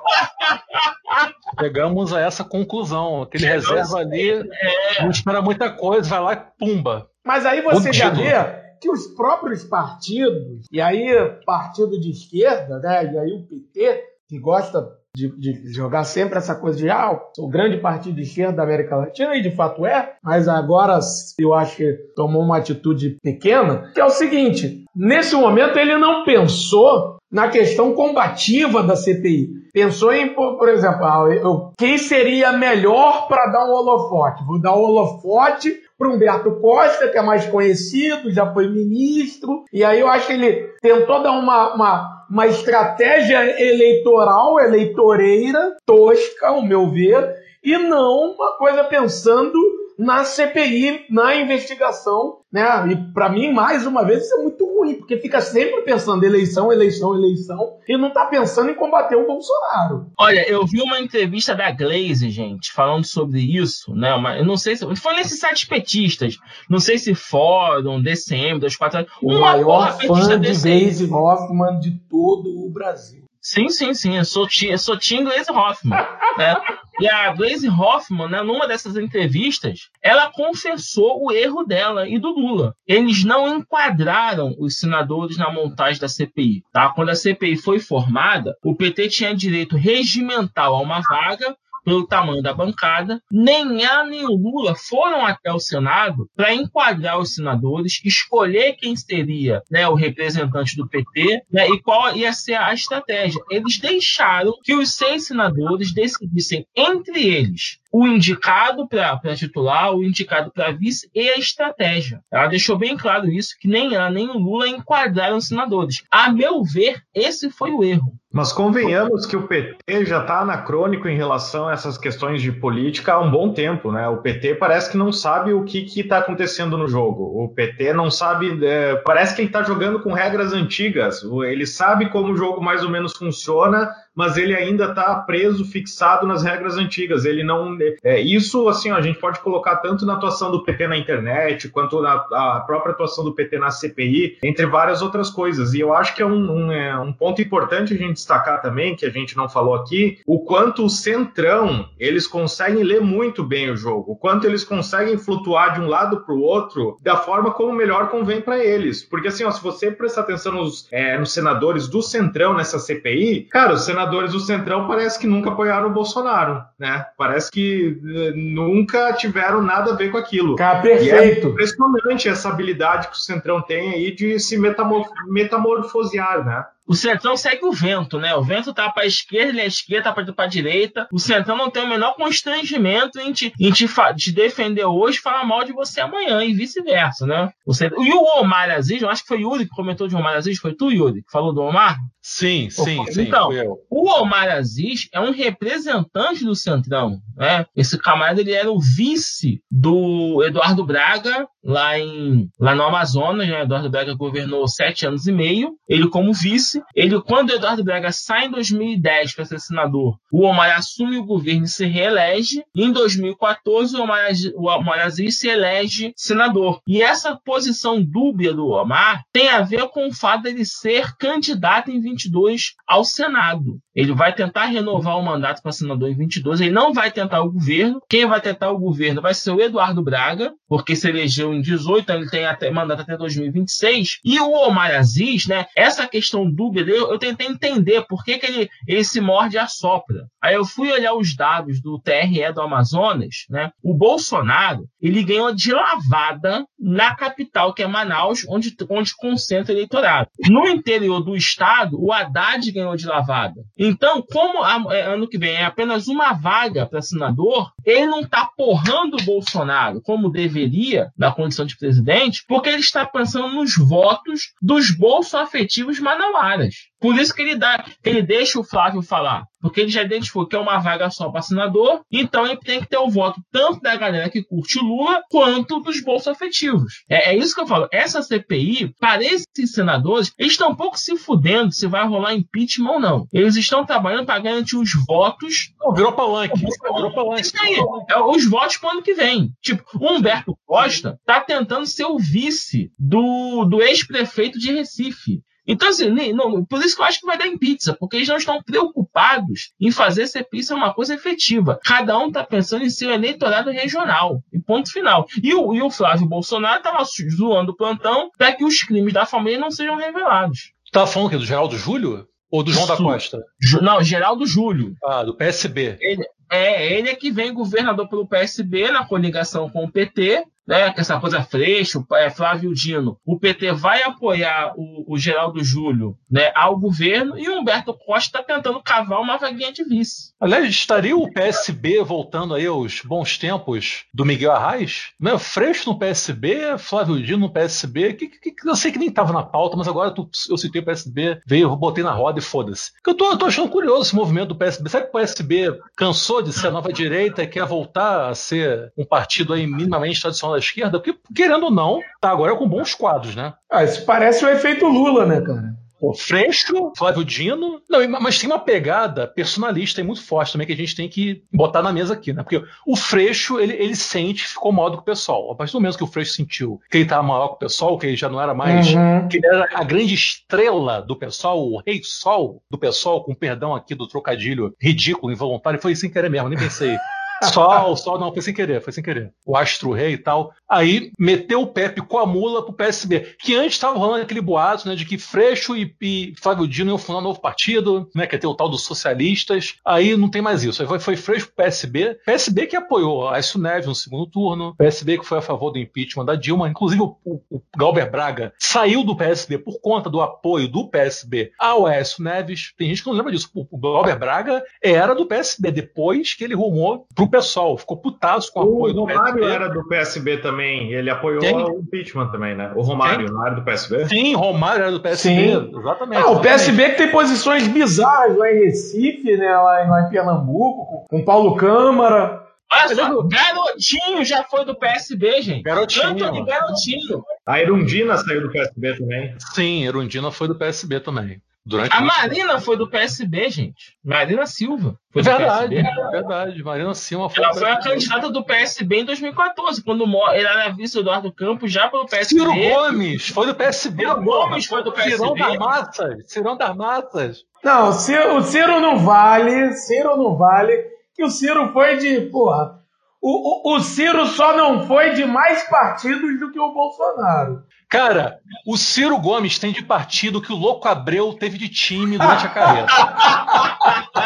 Chegamos a essa conclusão. Aquele reserva ali é... não espera muita coisa, vai lá e pumba. Mas aí você já vê que os próprios partidos, e aí partido de esquerda, né, e aí o PT, que gosta de, de, jogar sempre essa coisa de ah, o grande partido de esquerda da América Latina, e de fato é, mas agora eu acho que tomou uma atitude pequena, que é o seguinte: nesse momento ele não pensou na questão combativa da CPI. Pensou em, por exemplo, ah, quem seria melhor para dar um holofote? Vou dar um holofote para Humberto Costa, que é mais conhecido, já foi ministro, e aí eu acho que ele tentou dar uma, uma, uma estratégia eleitoral, eleitoreira, tosca, ao meu ver, e não uma coisa pensando na CPI, na investigação, né? E para mim, mais uma vez, isso é muito ruim, porque fica sempre pensando eleição, eleição, eleição, e não tá pensando em combater o Bolsonaro. Olha, eu vi uma entrevista da Glaze, gente, falando sobre isso, né? Uma, eu não sei se foi nesses sites petistas, não sei se Fórum, DCM, das quatro. O maior fã de Glaze Hoffman de todo o Brasil. Sim, sim, sim. Eu sou, eu sou Tim Glaze Hoffman. né? E a Glaze Hoffman, né, numa dessas entrevistas, ela confessou o erro dela e do Lula. Eles não enquadraram os senadores na montagem da CPI. Tá? Quando a CPI foi formada, o PT tinha direito regimental a uma vaga pelo tamanho da bancada, nem ela nem o Lula foram até o Senado para enquadrar os senadores, escolher quem seria né, o representante do PT né, e qual ia ser a estratégia. Eles deixaram que os seis senadores decidissem entre eles o indicado para titular, o indicado para vice e a estratégia. Ela deixou bem claro isso, que nem ela nem o Lula enquadraram os senadores. A meu ver, esse foi o erro. Mas convenhamos que o PT já está anacrônico em relação a essas questões de política há um bom tempo, né? O PT parece que não sabe o que está acontecendo no jogo. O PT não sabe, é, parece que ele está jogando com regras antigas. Ele sabe como o jogo mais ou menos funciona, mas ele ainda está preso, fixado nas regras antigas. Ele não. É, isso, assim, a gente pode colocar tanto na atuação do PT na internet, quanto na própria atuação do PT na CPI, entre várias outras coisas. E eu acho que é um, um, é um ponto importante a gente destacar também, que a gente não falou aqui, o quanto o Centrão eles conseguem ler muito bem o jogo, o quanto eles conseguem flutuar de um lado para o outro da forma como melhor convém para eles. Porque, assim, ó, se você prestar atenção nos, é, nos senadores do Centrão nessa CPI, cara, os senadores senadores do Centrão parece que nunca apoiaram o Bolsonaro, né? Parece que eh, nunca tiveram nada a ver com aquilo. Cara, perfeito. E é impressionante essa habilidade que o Centrão tem aí de se metamor metamorfosear, né? O Centrão segue o vento, né? O vento tá para a esquerda, e a esquerda tá para a direita. O Centrão não tem o menor constrangimento em te, em te, te defender hoje e falar mal de você amanhã, e vice-versa, né? O Centrão, e o Omar Aziz, eu acho que foi o Yuri que comentou de Omar Aziz, foi tu, Yuri, que falou do Omar? Sim, sim, sim. Então, o Omar Aziz é um representante do Centrão, né? Esse camarada, ele era o vice do Eduardo Braga, lá, em, lá no Amazonas, né? Eduardo Braga governou sete anos e meio, ele como vice, ele, quando Eduardo Braga sai em 2010 para ser senador, o Omar assume o governo e se reelege. Em 2014, o Omar, o Omar Aziz se elege senador. E essa posição dúbia do Omar tem a ver com o fato dele ser candidato em 22 ao Senado. Ele vai tentar renovar o mandato para senador em 22, ele não vai tentar o governo. Quem vai tentar o governo vai ser o Eduardo Braga, porque se elegeu em 18, então ele tem até, mandato até 2026. E o Omar Aziz, né, essa questão do dúvida, eu, tentei entender por que, que ele, ele se morde e assopra. Aí eu fui olhar os dados do TRE do Amazonas, né? O Bolsonaro, ele ganhou de lavada na capital, que é Manaus, onde, onde concentra o eleitorado. No interior do estado, o Haddad ganhou de lavada. Então, como a, é, ano que vem é apenas uma vaga para senador, ele não está porrando o Bolsonaro como deveria na condição de presidente, porque ele está pensando nos votos dos bolso-afetivos manauaras caras. Por isso que ele dá, que ele deixa o Flávio falar. Porque ele já identificou que é uma vaga só para senador, então ele tem que ter o voto tanto da galera que curte Lula, quanto dos bolsos afetivos. É, é isso que eu falo. Essa CPI, para esses senadores, eles estão um pouco se fudendo se vai rolar impeachment ou não. Eles estão trabalhando para garantir os votos. Não, virou palanque. Virou palanque. Isso aí. É, os votos para o ano que vem. Tipo, o Humberto Costa está tentando ser o vice do, do ex-prefeito de Recife. Então, assim, não, por isso que eu acho que vai dar em pizza, porque eles não estão preocupados em fazer ser pizza uma coisa efetiva. Cada um está pensando em seu eleitorado regional. E ponto final. E o, e o Flávio Bolsonaro estava zoando o plantão para que os crimes da família não sejam revelados. Tá falando que do Geraldo Júlio? Ou do João da Costa? Não, Geraldo Júlio. Ah, do PSB. Ele, é, ele é que vem governador pelo PSB na coligação com o PT, né, essa coisa freixo, é, Flávio Dino, o PT vai apoiar o, o Geraldo Júlio né, ao governo e o Humberto Costa está tentando cavar uma vaguinha de vice. Aliás, estaria o PSB voltando aí aos bons tempos do Miguel Arraes? Né? Freixo no PSB, Flávio Dino no PSB, que, que, que eu sei que nem estava na pauta, mas agora tu, eu citei o PSB, veio, botei na roda e foda-se. Eu tô, eu tô achando curioso esse movimento do PSB. Sabe que o PSB cansou de ser a nova direita e quer voltar a ser um partido aí minimamente tradicional da esquerda, porque, querendo ou não, tá agora com bons quadros, né? Ah, isso parece o efeito Lula, né, cara? O Freixo, Flávio Dino. Não, mas tem uma pegada personalista e muito forte também que a gente tem que botar na mesa aqui, né? Porque o Freixo, ele, ele sente, ficou maior do que o pessoal. A partir do momento que o Freixo sentiu que ele estava maior que o pessoal, que ele já não era mais. Uhum. que ele era a grande estrela do pessoal, o rei sol do pessoal, com perdão aqui do trocadilho ridículo, involuntário, foi sem querer mesmo, nem pensei. Só, só não, foi sem querer, foi sem querer. O Astro Rei e tal. Aí meteu o Pepe com a mula pro PSB. Que antes estava rolando aquele boato, né, de que Freixo e, e Flávio Dino iam fundar um novo partido, né, que ia ter o tal dos socialistas. Aí não tem mais isso. Aí foi, foi Freixo pro PSB. PSB que apoiou Aécio Neves no segundo turno. PSB que foi a favor do impeachment da Dilma. Inclusive o, o, Galber Braga saiu do PSB por conta do apoio do PSB ao Aécio Neves. Tem gente que não lembra disso. O, o Galber Braga era do PSB depois que ele rumou pro PSOL, ficou putaço com o apoio do PSB. O Romário era do PSB também, ele apoiou Quem? o impeachment também, né? O Romário, Quem? não era do PSB? Sim, Romário era do PSB, Sim. exatamente. Ah, o PSB que tem posições bizarras lá em Recife, né? lá, em, lá em Pernambuco, com Paulo Câmara. Olha só, Garotinho já foi do PSB, gente. Garotinho. Tanto de Garotinho. A Erundina saiu do PSB também. Sim, Erundina foi do PSB também. Durante a Marina foi do PSB, gente. Marina Silva. Foi verdade, PSB. verdade. Marina Silva foi. Ela foi a candidata do PSB em 2014, quando ela era vice Eduardo Campos já pelo PSB. Ciro Gomes foi do PSB. Ciro Gomes foi do PSB. Cirão das Massas. Cirão das Massas. Não, o Ciro, o Ciro não vale. Ciro não vale. Que o Ciro foi de. Porra. O, o, o Ciro só não foi de mais partidos do que o Bolsonaro. Cara, o Ciro Gomes tem de partido que o Louco Abreu teve de time durante a carreira.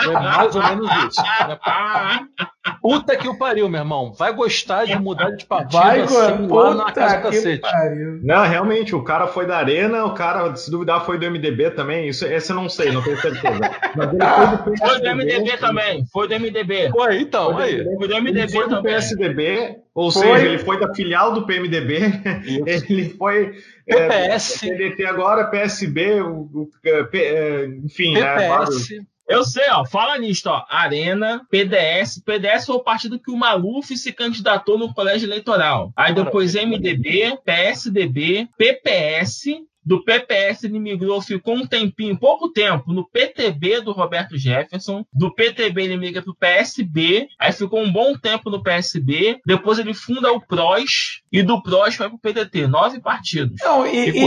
é mais ou menos isso. Puta que o pariu, meu irmão. Vai gostar de mudar de partido Vai, assim lá na casa do cacete. Pariu. Não, realmente, o cara foi da Arena, o cara, se duvidar, foi do MDB também. Isso, esse eu não sei, não tenho certeza. Mas ele foi do, foi do MDB também. Foi do MDB. Foi, então, foi aí. Foi do MDB ele foi do também. PSDB, ou foi. seja, ele foi da filial do PMDB. Isso. Ele foi. PPS. É, PDT agora, PSB, o, o, é, enfim, PPS. né? Eu sei, ó, fala nisso, ó. Arena, PDS. PDS foi o partido que o Maluf se candidatou no colégio eleitoral. Aí depois MDB, PSDB, PPS. Do PPS ele migrou, ficou um tempinho, pouco tempo, no PTB do Roberto Jefferson. Do PTB ele migra pro PSB. Aí ficou um bom tempo no PSB. Depois ele funda o PROS. E do PROS vai pro PDT. Nove partidos. Não, e, e,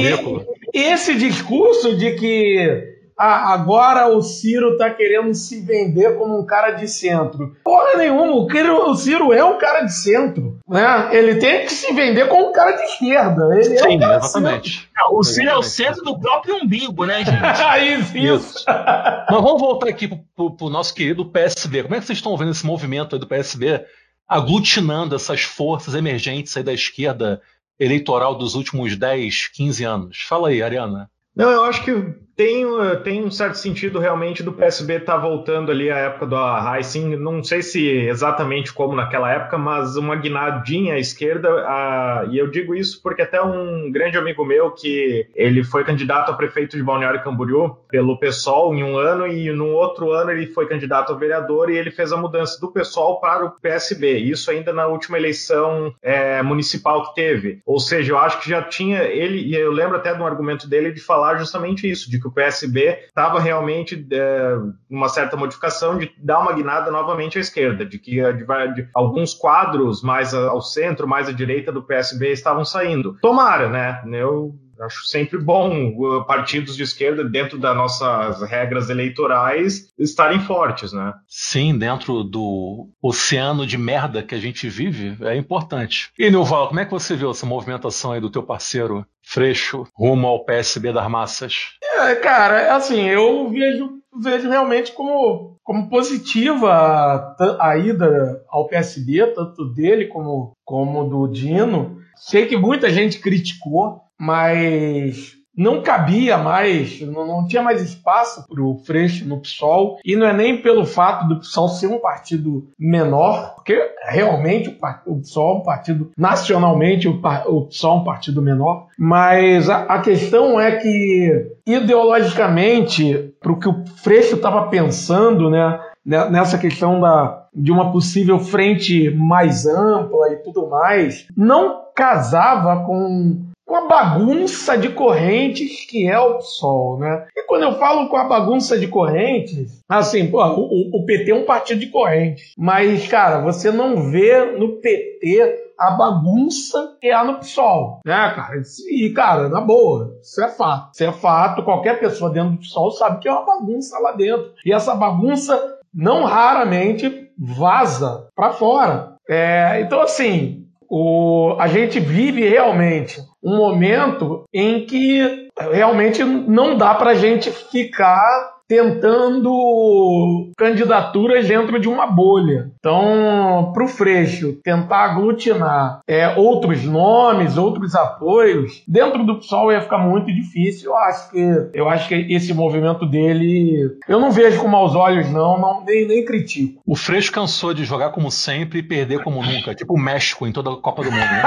e esse discurso de que ah, agora o Ciro tá querendo se vender como um cara de centro. Porra nenhuma, o Ciro é um cara de centro. Né? Ele tem que se vender como um cara de esquerda. Ele Sim, é um exatamente. Não, o Ciro é o centro do próprio umbigo, né, gente? isso, isso. Mas vamos voltar aqui pro, pro, pro, nosso querido PSB. Como é que vocês estão vendo esse movimento aí do PSB aglutinando essas forças emergentes aí da esquerda eleitoral dos últimos 10, 15 anos? Fala aí, Ariana. Não, eu acho que tem, tem um certo sentido realmente do PSB estar tá voltando ali à época do Heissing, não sei se exatamente como naquela época, mas uma guinadinha à esquerda, a, e eu digo isso porque até um grande amigo meu que ele foi candidato a prefeito de Balneário Camboriú pelo PSOL em um ano e no outro ano ele foi candidato a vereador e ele fez a mudança do PSOL para o PSB, isso ainda na última eleição é, municipal que teve, ou seja, eu acho que já tinha ele, e eu lembro até de um argumento dele de falar justamente isso, de que o PSB estava realmente é, uma certa modificação de dar uma guinada novamente à esquerda, de que de, de, alguns quadros mais ao centro, mais à direita do PSB estavam saindo. Tomara, né? Eu Acho sempre bom uh, partidos de esquerda, dentro das nossas regras eleitorais, estarem fortes, né? Sim, dentro do oceano de merda que a gente vive, é importante. E, Nilval, como é que você viu essa movimentação aí do teu parceiro Freixo rumo ao PSB das massas? É, cara, assim, eu vejo, vejo realmente como, como positiva a, a ida ao PSB, tanto dele como, como do Dino. Sei que muita gente criticou, mas não cabia mais, não, não tinha mais espaço para o Freixo no PSOL, e não é nem pelo fato do PSOL ser um partido menor, porque realmente o, PSOL é um partido, nacionalmente o, PSOL é um partido menor, mas a, a questão é que, ideologicamente, para o que o Freixo estava pensando, né, nessa questão da, de uma possível frente mais ampla e tudo mais, não casava com com a bagunça de correntes que é o PSOL, né? E quando eu falo com a bagunça de correntes, assim, pô, o, o PT é um partido de correntes, mas, cara, você não vê no PT a bagunça que há no PSOL, né, cara? E, cara, na boa, isso é fato. Isso é fato, qualquer pessoa dentro do PSOL sabe que é uma bagunça lá dentro. E essa bagunça, não raramente, vaza para fora. É, então, assim, o, a gente vive realmente um momento em que realmente não dá para a gente ficar tentando candidaturas dentro de uma bolha. Então, para o Freixo tentar aglutinar é, outros nomes, outros apoios, dentro do PSOL ia ficar muito difícil. Eu acho que, eu acho que esse movimento dele, eu não vejo com maus olhos, não, não nem, nem critico. O Freixo cansou de jogar como sempre e perder como nunca, tipo o México em toda a Copa do Mundo. Né?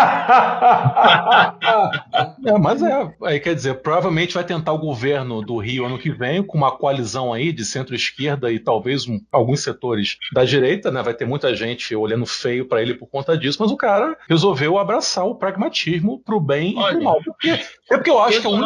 é, mas é, aí quer dizer, provavelmente vai tentar o governo do Rio ano que vem com uma coalizão divisão aí de centro-esquerda e talvez um, alguns setores da direita, né? Vai ter muita gente olhando feio para ele por conta disso, mas o cara resolveu abraçar o pragmatismo pro bem Olha, e pro mal. Porque, é porque eu acho que é um.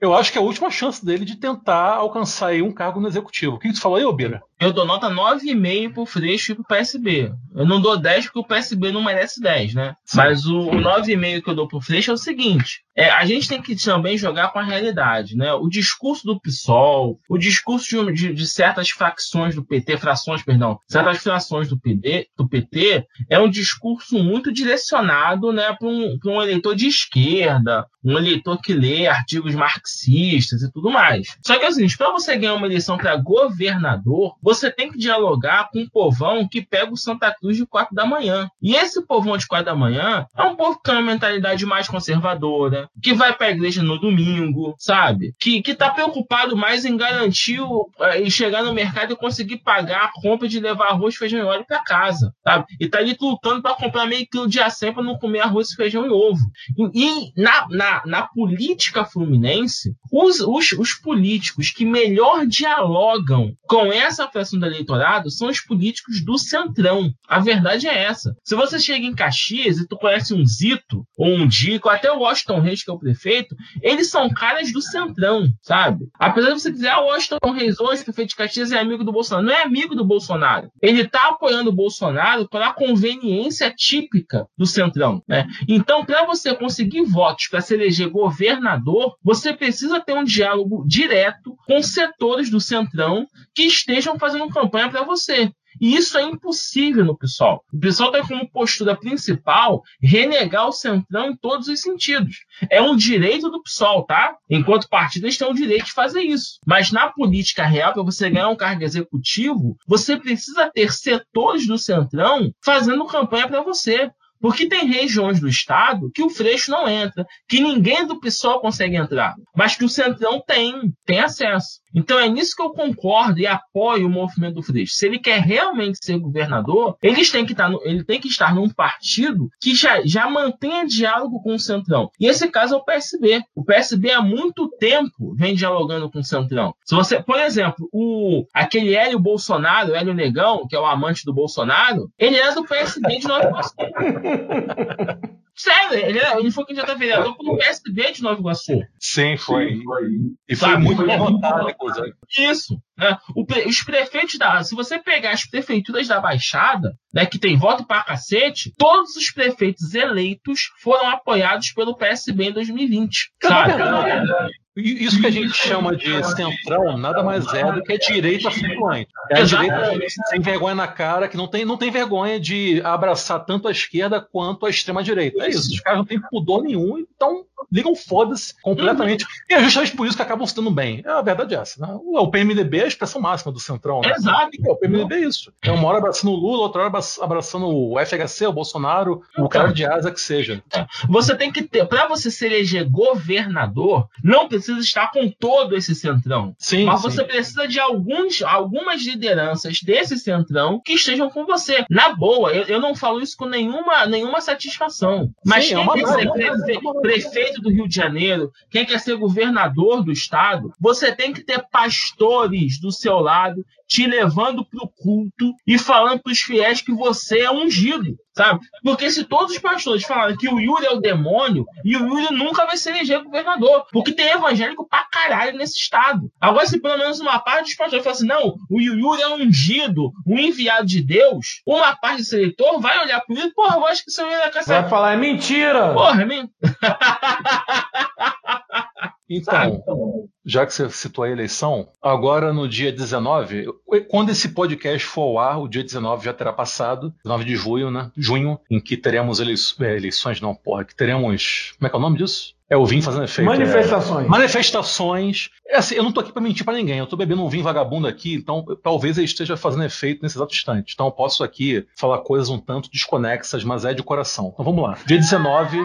Eu acho que é a última chance dele de tentar alcançar aí um cargo no executivo. O que, tu falou aí, Obira? Eu dou nota 9,5 pro Freixo e pro PSB. Eu não dou 10 porque o PSB não merece 10, né? Sim. Mas o, o 9,5 que eu dou pro Freixo é o seguinte: é, a gente tem que também jogar com a realidade, né? O discurso do PSOL, o discurso de, de, de certas facções do PT, frações, perdão, certas frações do PT, do PT é um discurso muito direcionado né, para um, um eleitor de esquerda, um eleitor que lê artigos marxistas e tudo mais. Só que é o seguinte, para você ganhar uma eleição para governador, você tem que dialogar com um povão que pega o Santa Cruz de 4 da manhã. E esse povão de 4 da manhã é um povo que tem uma mentalidade mais conservadora, que vai para a igreja no domingo, sabe? Que, que tá preocupado mais em garantir e chegar no mercado e conseguir pagar a compra de levar arroz, feijão e óleo para casa, sabe? E tá ali lutando para comprar meio quilo de acém para não comer arroz, feijão e ovo. E, e na, na, na política fluminense, os, os, os políticos que melhor dialogam com essa fração do eleitorado são os políticos do centrão. A verdade é essa. Se você chega em Caxias e tu conhece um Zito, ou um Dico, até o Washington Reis, que é o prefeito, eles são caras do centrão, sabe? Apesar de você dizer, ah, o Washington Reis hoje, prefeito de Caxias, é amigo do Bolsonaro. Não é amigo do Bolsonaro. Ele tá apoiando o Bolsonaro pela conveniência típica do centrão, né? Então, para você conseguir votos para se eleger governador, você precisa ter um diálogo direto com setores do centrão que estejam fazendo campanha para você. E isso é impossível no PSOL. O PSOL tem como postura principal renegar o centrão em todos os sentidos. É um direito do PSOL, tá? Enquanto partido, eles têm o direito de fazer isso. Mas na política real, para você ganhar um cargo executivo, você precisa ter setores do centrão fazendo campanha para você. Porque tem regiões do Estado que o Freixo não entra, que ninguém do PSOL consegue entrar, mas que o Centrão tem, tem acesso. Então é nisso que eu concordo e apoio o movimento do Freixo. Se ele quer realmente ser governador, eles têm que estar no, ele tem que estar num partido que já, já mantenha diálogo com o Centrão. E esse caso é o PSB. O PSB há muito tempo vem dialogando com o Centrão. Se você, por exemplo, o aquele Hélio Bolsonaro, Hélio Negão, que é o amante do Bolsonaro, ele é do PSB de Nova. Sério, ele, ele foi candidato a vereador pelo PSB de Nova Iguaçu. Sim, foi. E foi Sabe? muito votado, Isso. Né? Os prefeitos da. Se você pegar as prefeituras da Baixada, né, que tem voto para cacete, todos os prefeitos eleitos foram apoiados pelo PSB em 2020. Sabe? Isso que a gente chama de centrão nada mais é do que a direita flutuante. É a direita sem vergonha na cara, que não tem, não tem vergonha de abraçar tanto a esquerda quanto a extrema-direita. É isso. Os caras não têm pudor nenhum, então ligam foda-se completamente. Uhum. E é justamente por isso que acabam se dando bem. É a verdade é essa. Né? O PMDB é a expressão máxima do centrão. Né? Exato. O PMDB é isso. É uma hora abraçando o Lula, outra hora abraçando o FHC, o Bolsonaro, o cara de asa que seja. Você tem que ter, para você se eleger governador, não precisa precisa estar com todo esse centrão. Sim, mas sim. você precisa de alguns, algumas lideranças desse centrão que estejam com você. Na boa, eu, eu não falo isso com nenhuma, nenhuma satisfação. Mas sim, quem é quer ser prefe prefeito do Rio de Janeiro, quem quer ser governador do estado, você tem que ter pastores do seu lado te levando para o culto e falando para os fiéis que você é ungido, sabe? Porque se todos os pastores falaram que o Yuri é o demônio, e o Yuri nunca vai ser eleger governador, porque tem evangélico pra caralho nesse estado. Agora, se pelo menos uma parte dos pastores falar assim, não, o Yuri é ungido, um enviado de Deus, uma parte desse eleitor vai olhar para ele, porra, eu acho que o senhor é Vai falar, é mentira! Porra, é mentira! Então, já que você citou a eleição, agora no dia 19, quando esse podcast for ao ar, o dia 19 já terá passado, 19 de junho, né? Junho, em que teremos eleições, é, eleições não, porra, que teremos. Como é que é o nome disso? É o vinho fazendo efeito. Manifestações. É, manifestações. É assim, eu não tô aqui para mentir para ninguém. Eu tô bebendo um vinho vagabundo aqui, então talvez ele esteja fazendo efeito nesse exato instante. Então eu posso aqui falar coisas um tanto desconexas, mas é de coração. Então vamos lá. Dia 19.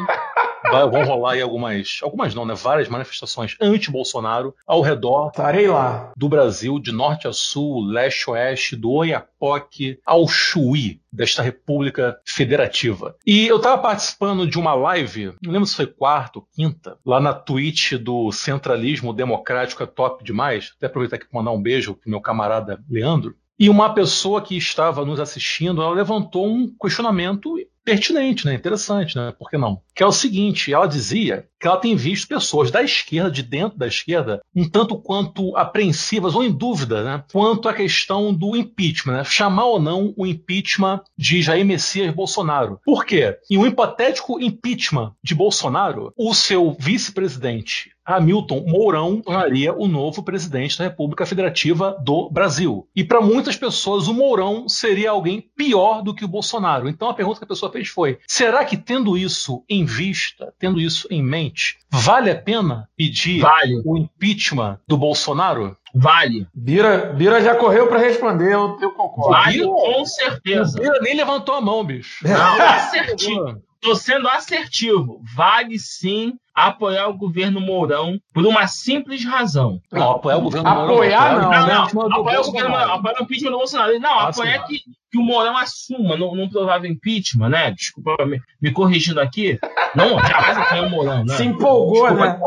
Vai, vão rolar aí algumas, algumas não, né? Várias manifestações anti-Bolsonaro ao redor Estarei lá. do Brasil, de norte a sul, leste a oeste, do Oiapoque ao Chuí, desta República Federativa. E eu estava participando de uma live, não lembro se foi quarta ou quinta, lá na Twitch do Centralismo Democrático é top demais. Até aproveitar aqui para mandar um beijo pro meu camarada Leandro. E uma pessoa que estava nos assistindo, ela levantou um questionamento pertinente, né? Interessante, né? Por que não? Que é o seguinte, ela dizia que ela tem visto pessoas da esquerda, de dentro da esquerda, um tanto quanto apreensivas ou em dúvida, né? Quanto à questão do impeachment, né? Chamar ou não o impeachment de Jair Messias Bolsonaro. Por quê? Em um hipotético impeachment de Bolsonaro, o seu vice-presidente Hamilton Mourão tornaria o novo presidente da República Federativa do Brasil. E para muitas pessoas, o Mourão seria alguém pior do que o Bolsonaro. Então a pergunta que a pessoa foi: será que tendo isso em vista, tendo isso em mente, vale a pena pedir vale. o impeachment do Bolsonaro? Vale. Bira, Bira já correu para responder, eu, eu concordo. Vale, com certeza. O Bira nem levantou a mão, bicho. Não, assertivo. Tô sendo assertivo. Vale sim apoiar o governo Mourão por uma simples razão. Não, apoiar o governo Mourão. Apoiar não, Não, né? não. Apoiar o governo Mourão. Apoiar o impeachment do Bolsonaro. Não, Ah, apoiar que, que o Mourão assuma num, num provável impeachment, né? Desculpa me, me corrigindo aqui. Não, jamais apoiar o Mourão, né? Se empolgou, Desculpa. né?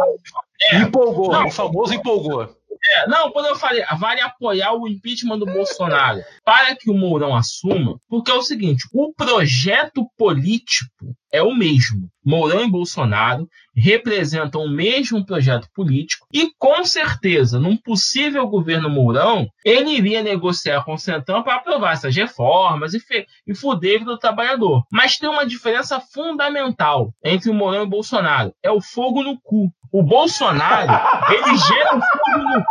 Empolgou, Não. o famoso empolgou. É, não, quando eu falei, vale apoiar o impeachment do Bolsonaro para que o Mourão assuma, porque é o seguinte: o projeto político é o mesmo. Mourão e Bolsonaro representam o mesmo projeto político e, com certeza, num possível governo Mourão, ele iria negociar com o Centrão para aprovar essas reformas e, e fuder do trabalhador. Mas tem uma diferença fundamental entre o Mourão e o Bolsonaro: é o fogo no cu. O Bolsonaro, ele gera um fogo no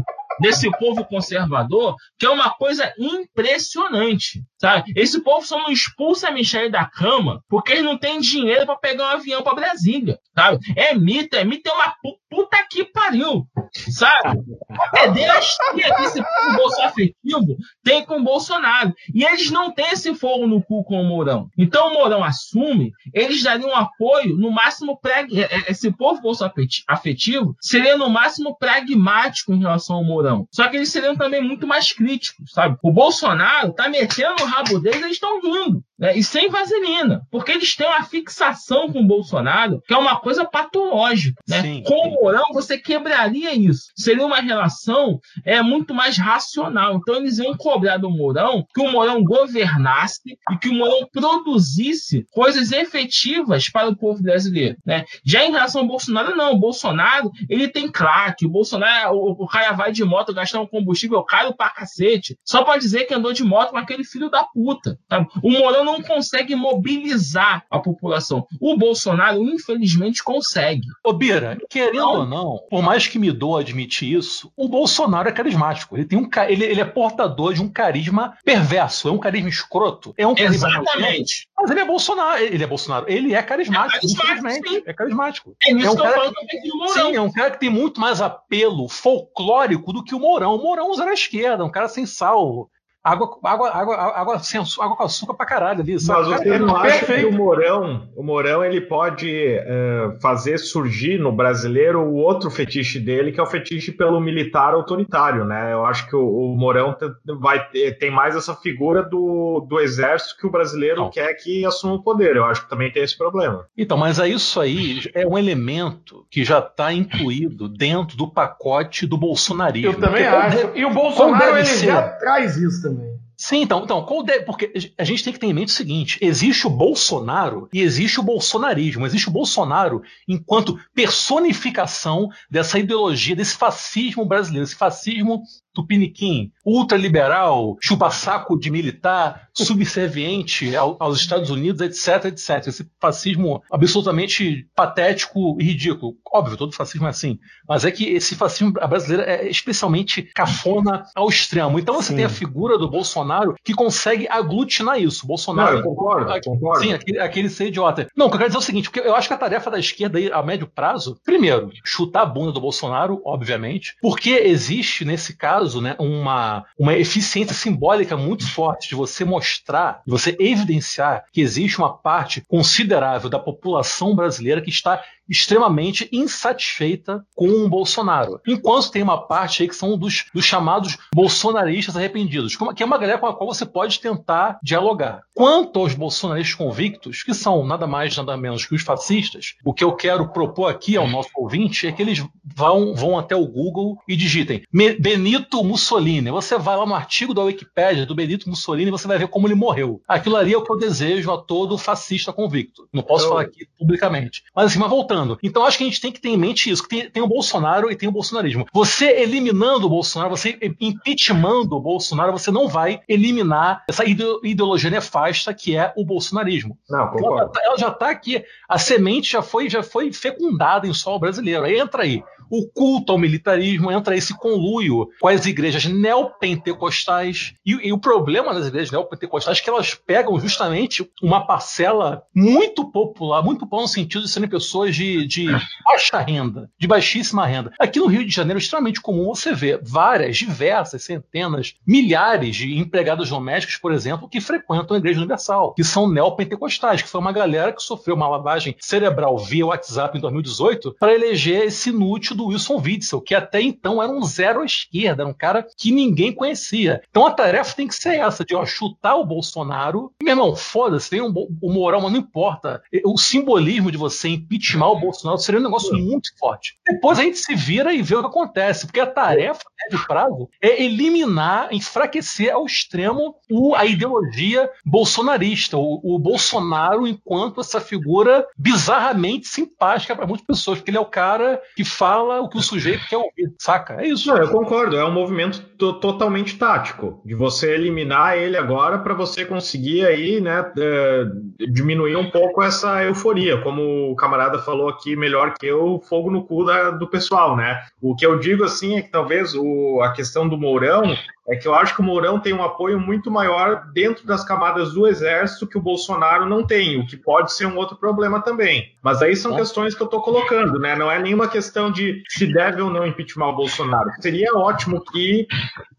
cu desse povo conservador, que é uma coisa impressionante, sabe? Esse povo só não expulsa a Michelle da cama porque eles não têm dinheiro para pegar um avião para Brasília, sabe? É mito, é mito, é uma pu- puta que pariu, sabe? A pederastia que esse povo bolso afetivo tem com o Bolsonaro. E eles não têm esse fogo no cu com o Mourão. Então o Mourão assume, eles dariam apoio, no máximo, prag... é- é- esse povo bolso afeti- afetivo seria no máximo pragmático em relação ao Mourão. Só que eles seriam também muito mais críticos, sabe? O Bolsonaro tá metendo no rabo deles, eles estão rindo. Né, e sem vaselina, porque eles têm uma fixação com o Bolsonaro que é uma coisa patológica. Né? Sim. Com o Mourão, você quebraria isso. Seria uma relação é, muito mais racional. Então, eles iam cobrar do Mourão que o Mourão governasse e que o Mourão produzisse coisas efetivas para o povo brasileiro. Né? Já em relação ao Bolsonaro, não. O Bolsonaro ele tem crack. O Bolsonaro, o, o cara vai de moto gastar um combustível caro pra cacete, só para dizer que andou de moto com aquele filho da puta. Sabe? O Mourão não consegue mobilizar a população. O Bolsonaro, infelizmente, consegue. Ô, Bira, querendo Não. ou não, por mais que me doa admitir isso, o Bolsonaro é carismático. Ele, tem um, ele, ele é portador de um carisma perverso, é um carisma escroto, é um carisma Exatamente. Mas ele é Bolsonaro, ele é Bolsonaro, ele é carismático, É carismático, infelizmente, sim. é carismático. É isso É um que eu cara Mourão. Sim, é um cara que tem muito mais apelo folclórico do que o Mourão. O Mourão usa na esquerda, um cara sem sal. Água, água, água, água, sem, açu- água com açúcar pra caralho ali. Sabe? Mas você é não acha que perfeito. o Mourão, o Mourão ele pode eh, fazer surgir no brasileiro o outro fetiche dele, que é o fetiche pelo militar autoritário, né? Eu acho que o, o Mourão vai ter, tem mais essa figura do, do exército que o brasileiro Não. quer que assuma o poder. Eu acho que também tem esse problema. Então, mas é isso aí é um elemento que já está incluído dentro do pacote do bolsonarismo. Eu também acho. E o Bolsonaro ele ser? já traz isso também. Sim, então, então porque a gente tem que ter em mente o seguinte: existe o Bolsonaro e existe o bolsonarismo. Existe o Bolsonaro enquanto personificação dessa ideologia, desse fascismo brasileiro, esse fascismo tupiniquim, ultraliberal, chupa-saco de militar, subserviente ao- aos Estados Unidos, etc, etc. Esse fascismo absolutamente patético e ridículo. Óbvio, todo fascismo é assim. Mas é que esse fascismo brasileiro é especialmente cafona ao extremo. Então você Sim. tem a figura do Bolsonaro que consegue aglutinar isso. Não, Bolsonaro. eu concordo, concordo. Sim, aquele, aquele ser idiota. Não, o que eu quero dizer é o seguinte, porque eu acho que a tarefa da esquerda aí, a médio prazo, primeiro, chutar a bunda do Bolsonaro, obviamente, porque existe, nesse caso, né, uma, uma eficiência simbólica muito forte de você mostrar, de você evidenciar que existe uma parte considerável da população brasileira que está extremamente insatisfeita com o Bolsonaro. Enquanto tem uma parte aí que são dos, dos chamados bolsonaristas arrependidos, que é uma galera com a qual você pode tentar dialogar. Quanto aos bolsonaristas convictos, que são nada mais nada menos que os fascistas, o que eu quero propor aqui ao nosso ouvinte é que eles vão, vão até o Google e digitem Benito Mussolini. Você vai lá no artigo da Wikipédia do Benito Mussolini e você vai ver como ele morreu. Aquilo ali é o que eu desejo a todo fascista convicto. Não posso Eu- falar aqui publicamente. Mas assim, mas voltando. Então acho que a gente tem que ter em mente isso, que tem, tem o Bolsonaro e tem o bolsonarismo. Você eliminando o Bolsonaro, você impeachmentando o Bolsonaro, você não vai eliminar essa ide- ideologia nefasta que é o bolsonarismo. Não, Ela já concordo. tá- ela já está aqui, a semente já foi, já foi fecundada em solo brasileiro. Aí entra aí o culto ao militarismo, entra esse conluio com as igrejas neopentecostais. E, e o problema das igrejas neopentecostais é que elas pegam justamente uma parcela muito popular, muito popular no sentido de serem pessoas de, de baixa renda, de baixíssima renda. Aqui no Rio de Janeiro é extremamente comum você ver várias, diversas, centenas, milhares de empregados domésticos, por exemplo, que frequentam a Igreja Universal, que são neopentecostais, que foi uma galera que sofreu uma lavagem cerebral via WhatsApp em 2018 para eleger esse inútil do Wilson Witzel, que até então era um zero à esquerda, era um cara que ninguém conhecia. Então a tarefa tem que ser essa, de ó, chutar o Bolsonaro. Meu irmão, foda-se, tem um, o moral, mas não importa. O simbolismo de você impeachment o Bolsonaro seria um negócio muito forte. Depois a gente se vira e vê o que acontece, porque a tarefa médio prazo é eliminar, enfraquecer ao extremo o- a ideologia bolsonarista, o, o Bolsonaro enquanto essa figura bizarramente simpática para muitas pessoas, porque ele é o cara que fala o que o sujeito quer ouvir, saca? É isso. Não, eu concordo. É um movimento to- totalmente tático de você eliminar ele agora para você conseguir aí, né, eh, diminuir um pouco essa euforia, como o camarada falou aqui, melhor que eu, fogo no cu da- do pessoal, né? O que eu digo assim é que talvez o, a questão do Mourão é que eu acho que o Mourão tem um apoio muito maior dentro das camadas do exército que o Bolsonaro não tem, o que pode ser um outro problema também. Mas aí são questões que eu tô colocando, né? Não é nenhuma questão de se deve ou não impeachment o Bolsonaro. Seria ótimo que,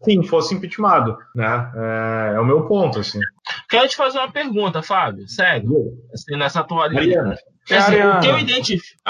sim, fosse impeachmentado, né? É, é o meu ponto, assim. Quero te fazer uma pergunta, Fábio. Sério. Assim, nessa tua linha. Mariana, Assim, Ariana. o que eu identifico.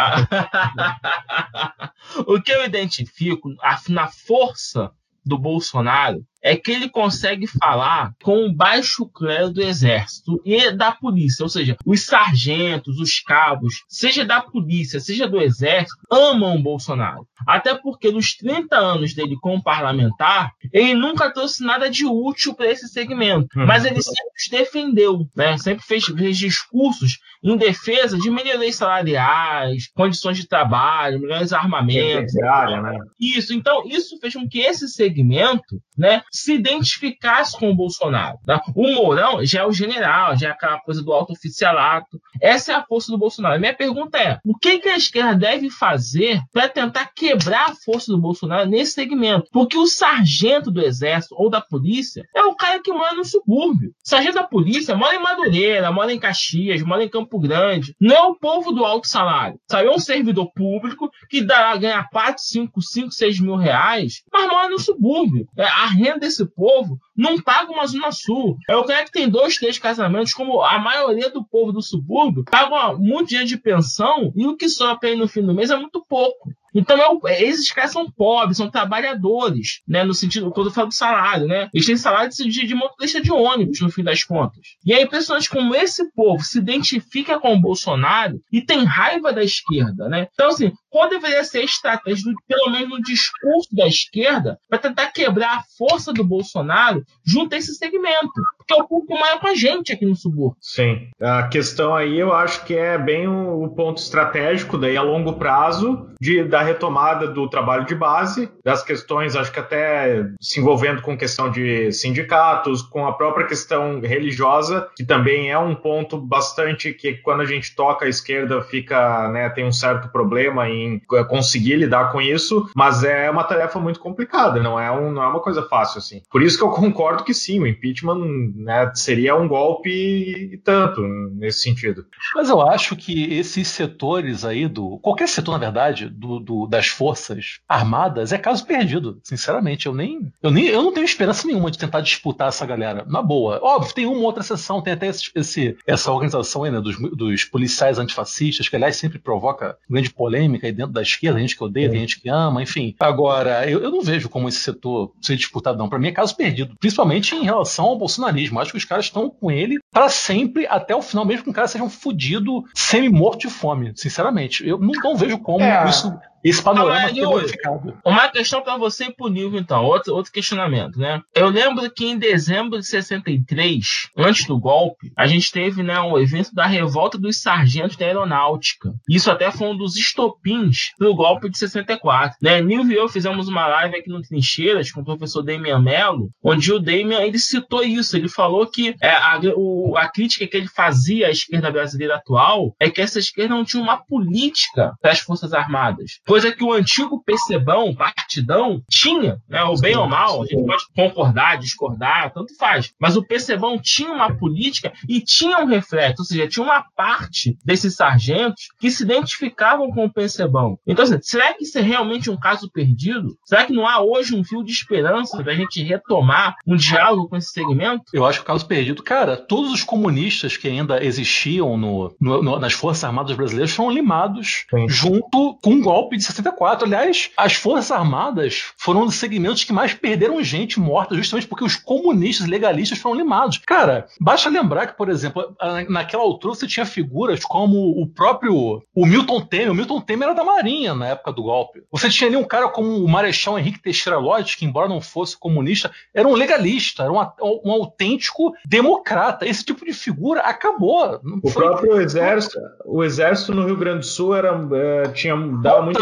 o que eu identifico na força do Bolsonaro é que ele consegue falar com o baixo clero do exército e da polícia, ou seja, os sargentos, os cabos, seja da polícia, seja do exército, amam o Bolsonaro. Até porque nos 30 anos dele como parlamentar, ele nunca trouxe nada de útil para esse segmento, uhum. mas ele sempre os defendeu, né? sempre fez, fez discursos em defesa de melhorias salariais, condições de trabalho, melhores armamentos. né? Isso, então isso fez com que esse segmento né, se identificasse com o Bolsonaro. Tá? O Mourão já é o general, já é aquela coisa do alto oficialato. Essa é a força do Bolsonaro. Minha pergunta é: o que, que a esquerda deve fazer para tentar quebrar a força do Bolsonaro nesse segmento? Porque o sargento do exército ou da polícia é o cara que mora no subúrbio. O sargento da polícia mora em Madureira, mora em Caxias, mora em Campo Grande. Não é o povo do alto salário. Sabe? É um servidor público que dá, ganha 4, 5, 5, 6 mil reais, mas mora no subúrbio. É, a renda desse povo não paga uma Zona Sul. É o cara que tem dois, três casamentos, como a maioria do povo do subúrbio, paga muito dinheiro de pensão e o que sobra no fim do mês é muito pouco. Então, esses caras são pobres, são trabalhadores, né? No sentido, quando eu falo do salário, né? Eles têm salário de, de motorista de ônibus, no fim das contas. E é impressionante como esse povo se identifica com o Bolsonaro e tem raiva da esquerda, né? Então, assim, qual deveria ser a estratégia, pelo menos no discurso da esquerda, para tentar quebrar a força do Bolsonaro junto a esse segmento? Porque é o público maior a gente aqui no subúrbio. Sim. A questão aí eu acho que é bem o, ponto estratégico, daí a longo prazo, de, da retomada do trabalho de base, das questões, acho que até se envolvendo com questão de sindicatos, com a própria questão religiosa, que também é um ponto bastante que quando a gente toca a esquerda fica, né, tem um certo problema em é, conseguir lidar com isso, mas é uma tarefa muito complicada, não é, um, não é uma coisa fácil assim. Por isso que eu concordo que sim, o impeachment né, seria um golpe e tanto nesse sentido. Mas eu acho que esses setores aí do qualquer setor na verdade do, do das forças armadas é caso perdido, sinceramente. Eu nem, eu nem eu não tenho esperança nenhuma de tentar disputar essa galera. Na boa. Óbvio, tem uma outra sessão, tem até esse, esse essa organização aí, né, dos, dos policiais antifascistas, que aliás sempre provoca grande polêmica aí dentro da esquerda, gente que odeia, é. tem gente que ama, enfim. Agora, eu, eu não vejo como esse setor ser disputado, não. Para mim é caso perdido, principalmente em relação ao bolsonarismo. Acho que os caras estão com ele para sempre até o final, mesmo que o cara seja um fudido, semi-morto de fome, sinceramente. Eu não, não vejo como é. isso esse panorama então, modificado. Uma questão para você e pro Nilvio, então. Outro, outro questionamento, né? Eu lembro que em dezembro de 63, antes do golpe, a gente teve né, um evento da revolta dos sargentos da aeronáutica. Isso até foi um dos estopins do golpe de 64. Né? Nilvio e eu fizemos uma live aqui no Trincheiras com o professor Damian Mello, onde o Damian ele citou isso. Ele falou que é, a, o, a crítica que ele fazia à esquerda brasileira atual é que essa esquerda não tinha uma política para as Forças Armadas. Coisa que o antigo percebão, partidão, tinha, né? O bem ou mal, a gente pode concordar, discordar, tanto faz. Mas o percebão tinha uma política e tinha um reflexo, ou seja, tinha uma parte desses sargentos que se identificavam com o percebão. Então, assim, será que isso é realmente um caso perdido? Será que não há hoje um fio de esperança da gente retomar um diálogo com esse segmento? Eu acho que o caso perdido, cara, todos os comunistas que ainda existiam no, no, nas Forças Armadas Brasileiras foram limados Sim. junto com um golpe de 64. Aliás, as Forças Armadas foram um dos segmentos que mais perderam gente morta, justamente porque os comunistas legalistas foram limados. Cara, basta lembrar que, por exemplo, naquela altura você tinha figuras como o próprio o Milton Temer. O Milton Temer era da Marinha na época do golpe. Você tinha ali um cara como o Marechal Henrique Teixeira Lodge, que, embora não fosse comunista, era um legalista, era um, um autêntico democrata. Esse tipo de figura acabou. o próprio exército, o exército no Rio Grande do Sul era, é, tinha dava muito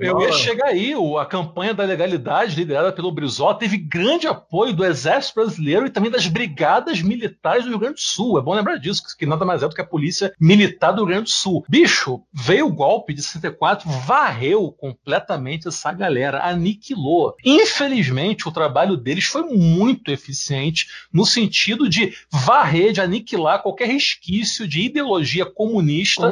eu ia chegar aí. A campanha da legalidade, liderada pelo Brizola, teve grande apoio do Exército Brasileiro e também das brigadas militares do Rio Grande do Sul. É bom lembrar disso, que nada mais é do que a Polícia Militar do Rio Grande do Sul. Bicho, veio o golpe de 64, varreu completamente essa galera, aniquilou. Infelizmente, o trabalho deles foi muito eficiente no sentido de varrer, de aniquilar qualquer resquício de ideologia comunista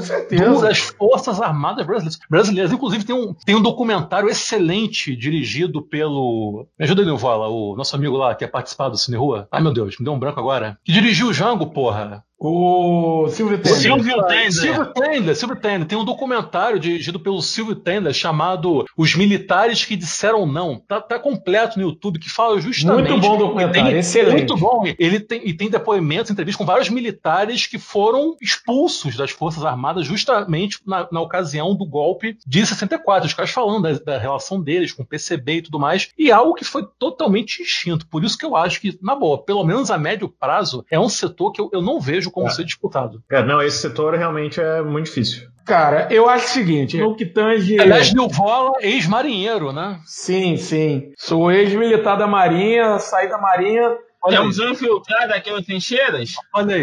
das Forças Armadas brasileiras. brasileiras. Inclusive, tem um, tem um documentário excelente dirigido pelo. Me ajuda, Nilvola, o nosso amigo lá que é participado do Cine Rua. Ai meu Deus, me deu um branco agora. Que dirigiu o Jango, porra. O Silvio Tender. Silvio Tender. Silvio Tender, Silvio Tender. Tem um documentário dirigido pelo Silvio Tender chamado Os Militares que Disseram Não. Tá, tá completo no YouTube, que fala justamente. Muito bom documentário, Tem- excelente. Muito bom. Ele tem, e tem depoimentos, entrevistas com vários militares que foram expulsos das Forças Armadas justamente na, na ocasião do golpe de 64. Os caras falando da, da relação deles com o PCB e tudo mais. E algo que foi totalmente extinto. Por isso que eu acho que, na boa, pelo menos a médio prazo, é um setor que eu, eu não vejo como É. ser disputado. É, não, esse setor realmente é muito difícil. Cara, eu acho o seguinte, no que tange... Aliás, Nilvola, ex-marinheiro, né? Sim, sim. Sou ex-militar da Marinha, saí da Marinha. Olha É aí, um infiltrado aqui nas trincheiras? olha aí.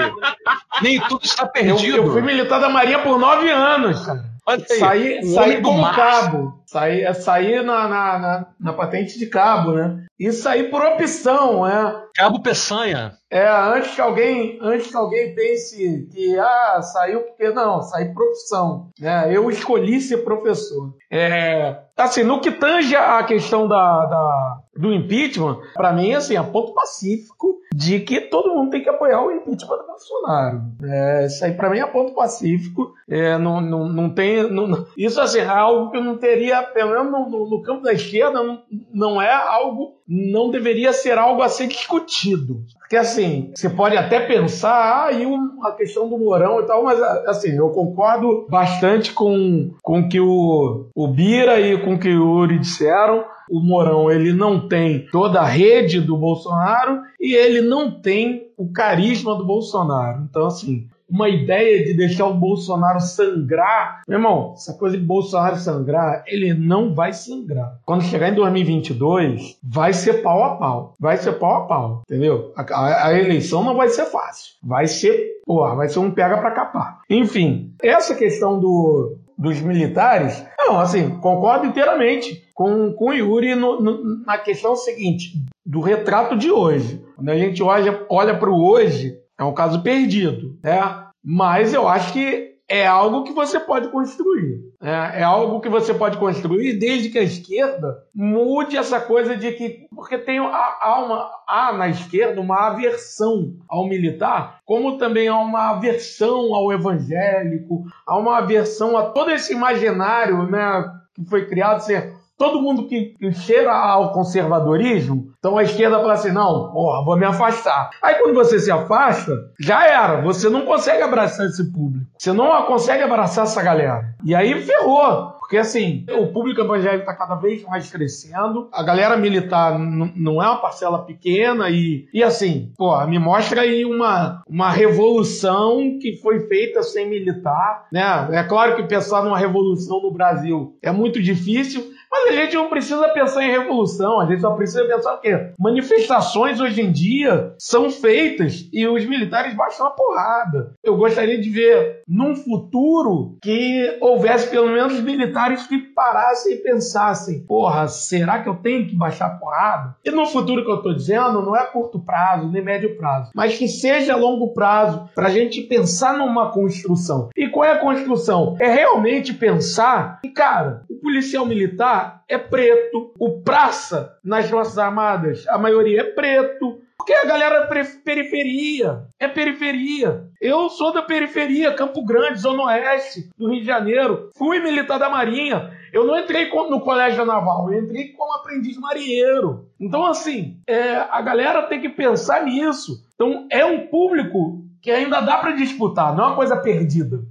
Nem tudo está Eu, perdido. eu fui militar da Marinha por nove anos, cara. Olha aí. Saí, o saí como cabo. Saí, saí na, na, na, na patente de cabo, né? E saí por opção, né? Cabo Peçanha. É, antes que alguém, antes que alguém pense que ah, saiu porque não, saí por opção. Né? Eu escolhi ser professor. É, assim, no que tange a questão da, da- do impeachment, para mim, assim, é ponto pacífico de que todo mundo tem que apoiar o impeachment do Bolsonaro. É, isso aí para mim é ponto pacífico. É, não, não, não tem, não- isso assim, é algo que eu não teria, pelo menos no, no- no campo da esquerda, não, não é algo, não deveria ser algo a ser discutido. Porque assim, você pode até pensar, ah, e a questão do Mourão e tal, mas assim, eu concordo bastante com, o que o, o Bira e com que o Uri disseram. O Mourão, ele não tem toda a rede do Bolsonaro e ele não tem o carisma do Bolsonaro. Então, assim, uma ideia de deixar o Bolsonaro sangrar. Meu irmão, essa coisa de Bolsonaro sangrar, ele não vai sangrar. Quando chegar em 2022, vai ser pau a pau. Vai ser pau a pau, entendeu? A, a- a eleição não vai ser fácil. Vai ser, porra, vai ser um pega pra capar. Enfim, essa questão do, dos militares, não, assim, concordo inteiramente com, com o Yuri no- no- na questão seguinte, do retrato de hoje. Quando a gente olha, olha para o hoje, é um caso perdido, né? Mas eu acho que é algo que você pode construir. né? É algo que você pode construir desde que a esquerda mude essa coisa de que. Porque tem, há, há uma, há na esquerda uma aversão ao militar, como também há uma aversão ao evangélico, há uma aversão a todo esse imaginário né, que foi criado. Ser, todo mundo que, cheira ao conservadorismo, então a esquerda fala assim: não, porra, vou me afastar. Aí quando você se afasta, já era, você não consegue abraçar esse público, você não consegue abraçar essa galera. E aí ferrou. Porque assim, o público evangélico está cada vez mais crescendo, a galera militar não é uma parcela pequena e, e assim, pô, me mostra aí uma, uma revolução que foi feita sem militar, né? É claro que pensar numa revolução no Brasil é muito difícil, mas a gente não precisa pensar em revolução, a gente só precisa pensar o quê? Manifestações hoje em dia são feitas e os militares baixam a porrada. Eu gostaria de ver num futuro que houvesse pelo menos militares que parassem e pensassem: porra, será que eu tenho que baixar a porrada? E no futuro que eu tô dizendo, não é curto prazo, nem médio prazo, mas que seja longo prazo, para a gente pensar numa construção. E qual é a construção? É realmente pensar que, cara, o policial militar é preto, o praça nas Forças Armadas, a maioria é preto, porque a galera é periferia. É periferia. Eu sou da periferia, Campo Grande, Zona Oeste do Rio de Janeiro. Fui militar da Marinha. Eu não entrei no colégio naval, eu entrei como aprendiz marinheiro. Então, assim, é, a galera tem que pensar nisso. Então, é um público que ainda dá para disputar, não é uma coisa perdida.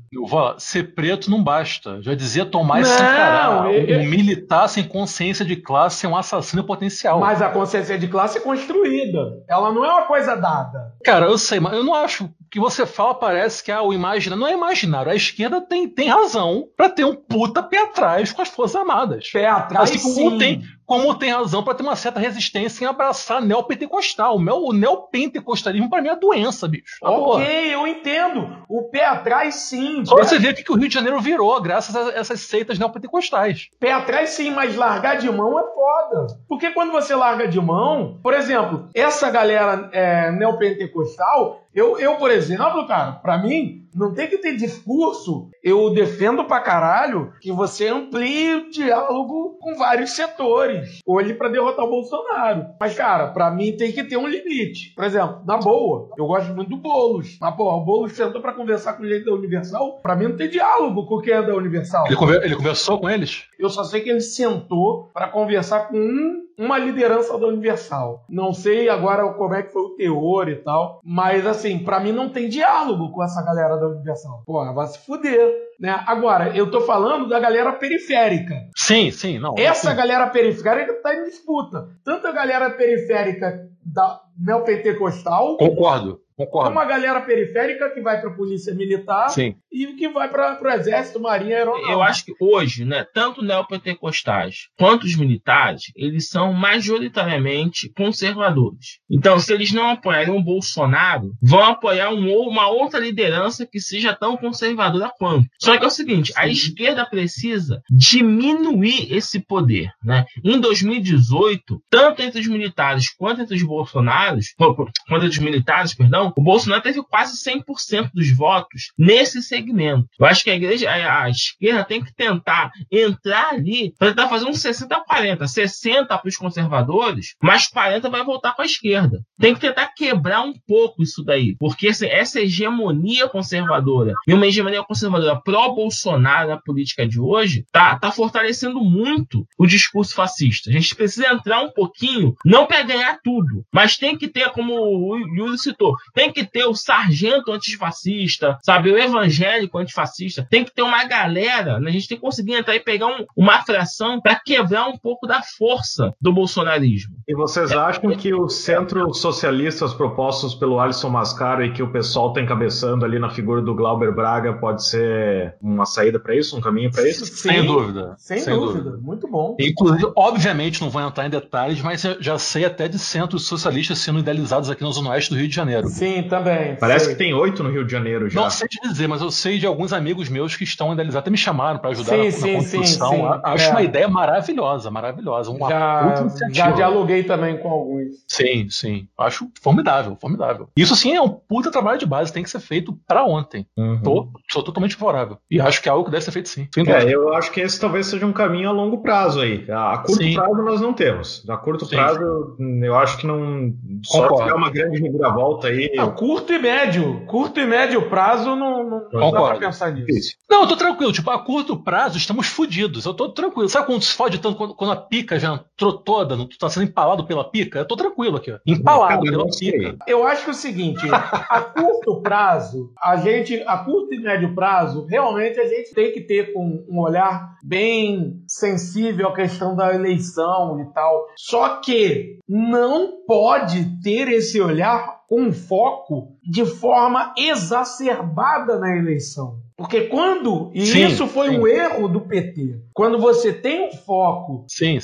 Ser preto não basta. Já dizia Tomás Não, Sankara. eu- Um militar sem consciência de classe é um assassino potencial. Mas a consciência de classe é construída. Ela não é uma coisa dada. Cara, eu sei, mas eu não acho que você fala parece que ah, o imaginário. Não é imaginário. A esquerda tem, tem razão pra ter um puta pé atrás com as Forças Armadas. Pé atrás, Assim como sim. tem, como tem razão pra ter uma certa resistência em abraçar neopentecostal. O, neo, o neopentecostalismo pra mim é doença, bicho. Boa. Ok, eu entendo. O pé atrás, sim. Só você vê que o Rio de Janeiro virou graças a essas seitas neopentecostais. Pé atrás sim, mas largar de mão é foda. Porque quando você larga de mão, por exemplo, essa galera é, neopentecostal, eu, eu, por exemplo, cara, pra mim, não tem que ter discurso. Eu defendo pra caralho que você amplie o diálogo com vários setores. Hoje para derrotar o Bolsonaro. Mas, cara, para mim tem que ter um limite. Por exemplo, na boa, eu gosto muito do Boulos. Mas, pô, o Boulos sentou para conversar com o gente da Universal. Para mim não tem diálogo com o que é da Universal. Ele conversou com eles? Eu só sei que ele sentou para conversar com um uma liderança da Universal. Não sei agora como é que foi o teor e tal, mas assim, para mim não tem diálogo com essa galera da Universal. Porra, vai se fuder. Né? Agora, eu tô falando da galera periférica. Sim, sim, não. Essa sim. galera periférica tá em disputa. Tanto a galera periférica da neopentecostal. Concordo. Concordo. Uma galera periférica que vai para a polícia militar Sim. e que vai para o exército, marinha, aeronáutica. Eu acho que hoje, né, tanto neopentecostais quanto os militares, eles são majoritariamente conservadores. Então, se eles não apoiarem o Bolsonaro, vão apoiar um, uma outra liderança que seja tão conservadora quanto. Só que é o seguinte, a esquerda precisa diminuir esse poder, né? Em 2018, tanto entre os militares quanto entre os bolsonaros, quanto entre os militares, perdão, o Bolsonaro teve quase 100% dos votos nesse segmento. Eu acho que a igreja, a, a esquerda tem que tentar entrar ali para tentar fazer um 60-40. 60 para os conservadores, mas 40 vai voltar para a esquerda. Tem que tentar quebrar um pouco isso daí, porque assim, essa hegemonia conservadora e uma hegemonia conservadora pró-Bolsonaro na política de hoje tá, tá fortalecendo muito o discurso fascista. A gente precisa entrar um pouquinho, não para ganhar tudo, mas tem que ter, como o Yuri citou, tem que ter o sargento antifascista, sabe? O evangélico antifascista. Tem que ter uma galera, né? a gente tem que conseguir entrar e pegar um, uma fração para quebrar um pouco da força do bolsonarismo. E vocês acham que os centros socialistas propostos pelo Alisson Mascaro e que o pessoal está encabeçando ali na figura do Glauber Braga pode ser uma saída para isso, um caminho para isso? Sim, sem dúvida. Sem, sem dúvida. dúvida. Muito bom. Inclusive, obviamente, não vou entrar em detalhes, mas eu já sei até de centros socialistas sendo idealizados aqui na Zona Oeste do Rio de Janeiro. Sim, também. Parece sei. que tem oito no Rio de Janeiro já. Não sei te dizer, mas eu sei de alguns amigos meus que estão idealizados, até me chamaram para ajudar Sim, na, na sim, construção. sim, sim. Acho É. uma ideia maravilhosa, maravilhosa. Uma Já, já dialoguei também com alguns. Sim, sim. Acho formidável, formidável. Isso sim é um puta trabalho de base, tem que ser feito para ontem. Uhum. Tô, sou totalmente favorável. E acho que é algo que deve ser feito sim. É, eu acho que esse talvez seja um caminho a longo prazo aí. A, curto Sim. prazo nós não temos. A curto Sim. prazo eu acho que não. Só Concordo. se tiver uma grande reviravolta aí. Não, curto e médio. Curto e médio prazo não, não, não dá pra pensar nisso. Não, eu tô tranquilo. Tipo, a curto prazo estamos fodidos. Eu tô tranquilo. Sabe quando se fode tanto quando, quando a pica já entrou toda, não- tu tá sendo empalado pela pica? Eu tô tranquilo aqui, ó. Empalado pela pica. Eu acho que é o seguinte, a curto prazo, a gente, a curto e médio prazo, realmente a gente tem que ter com um olhar bem sensível à questão da eleição e tal. Só que não pode ter esse olhar com foco de forma exacerbada na eleição. Porque quando, e Sim, isso foi sim. um erro do PT, quando você tem um foco Sim,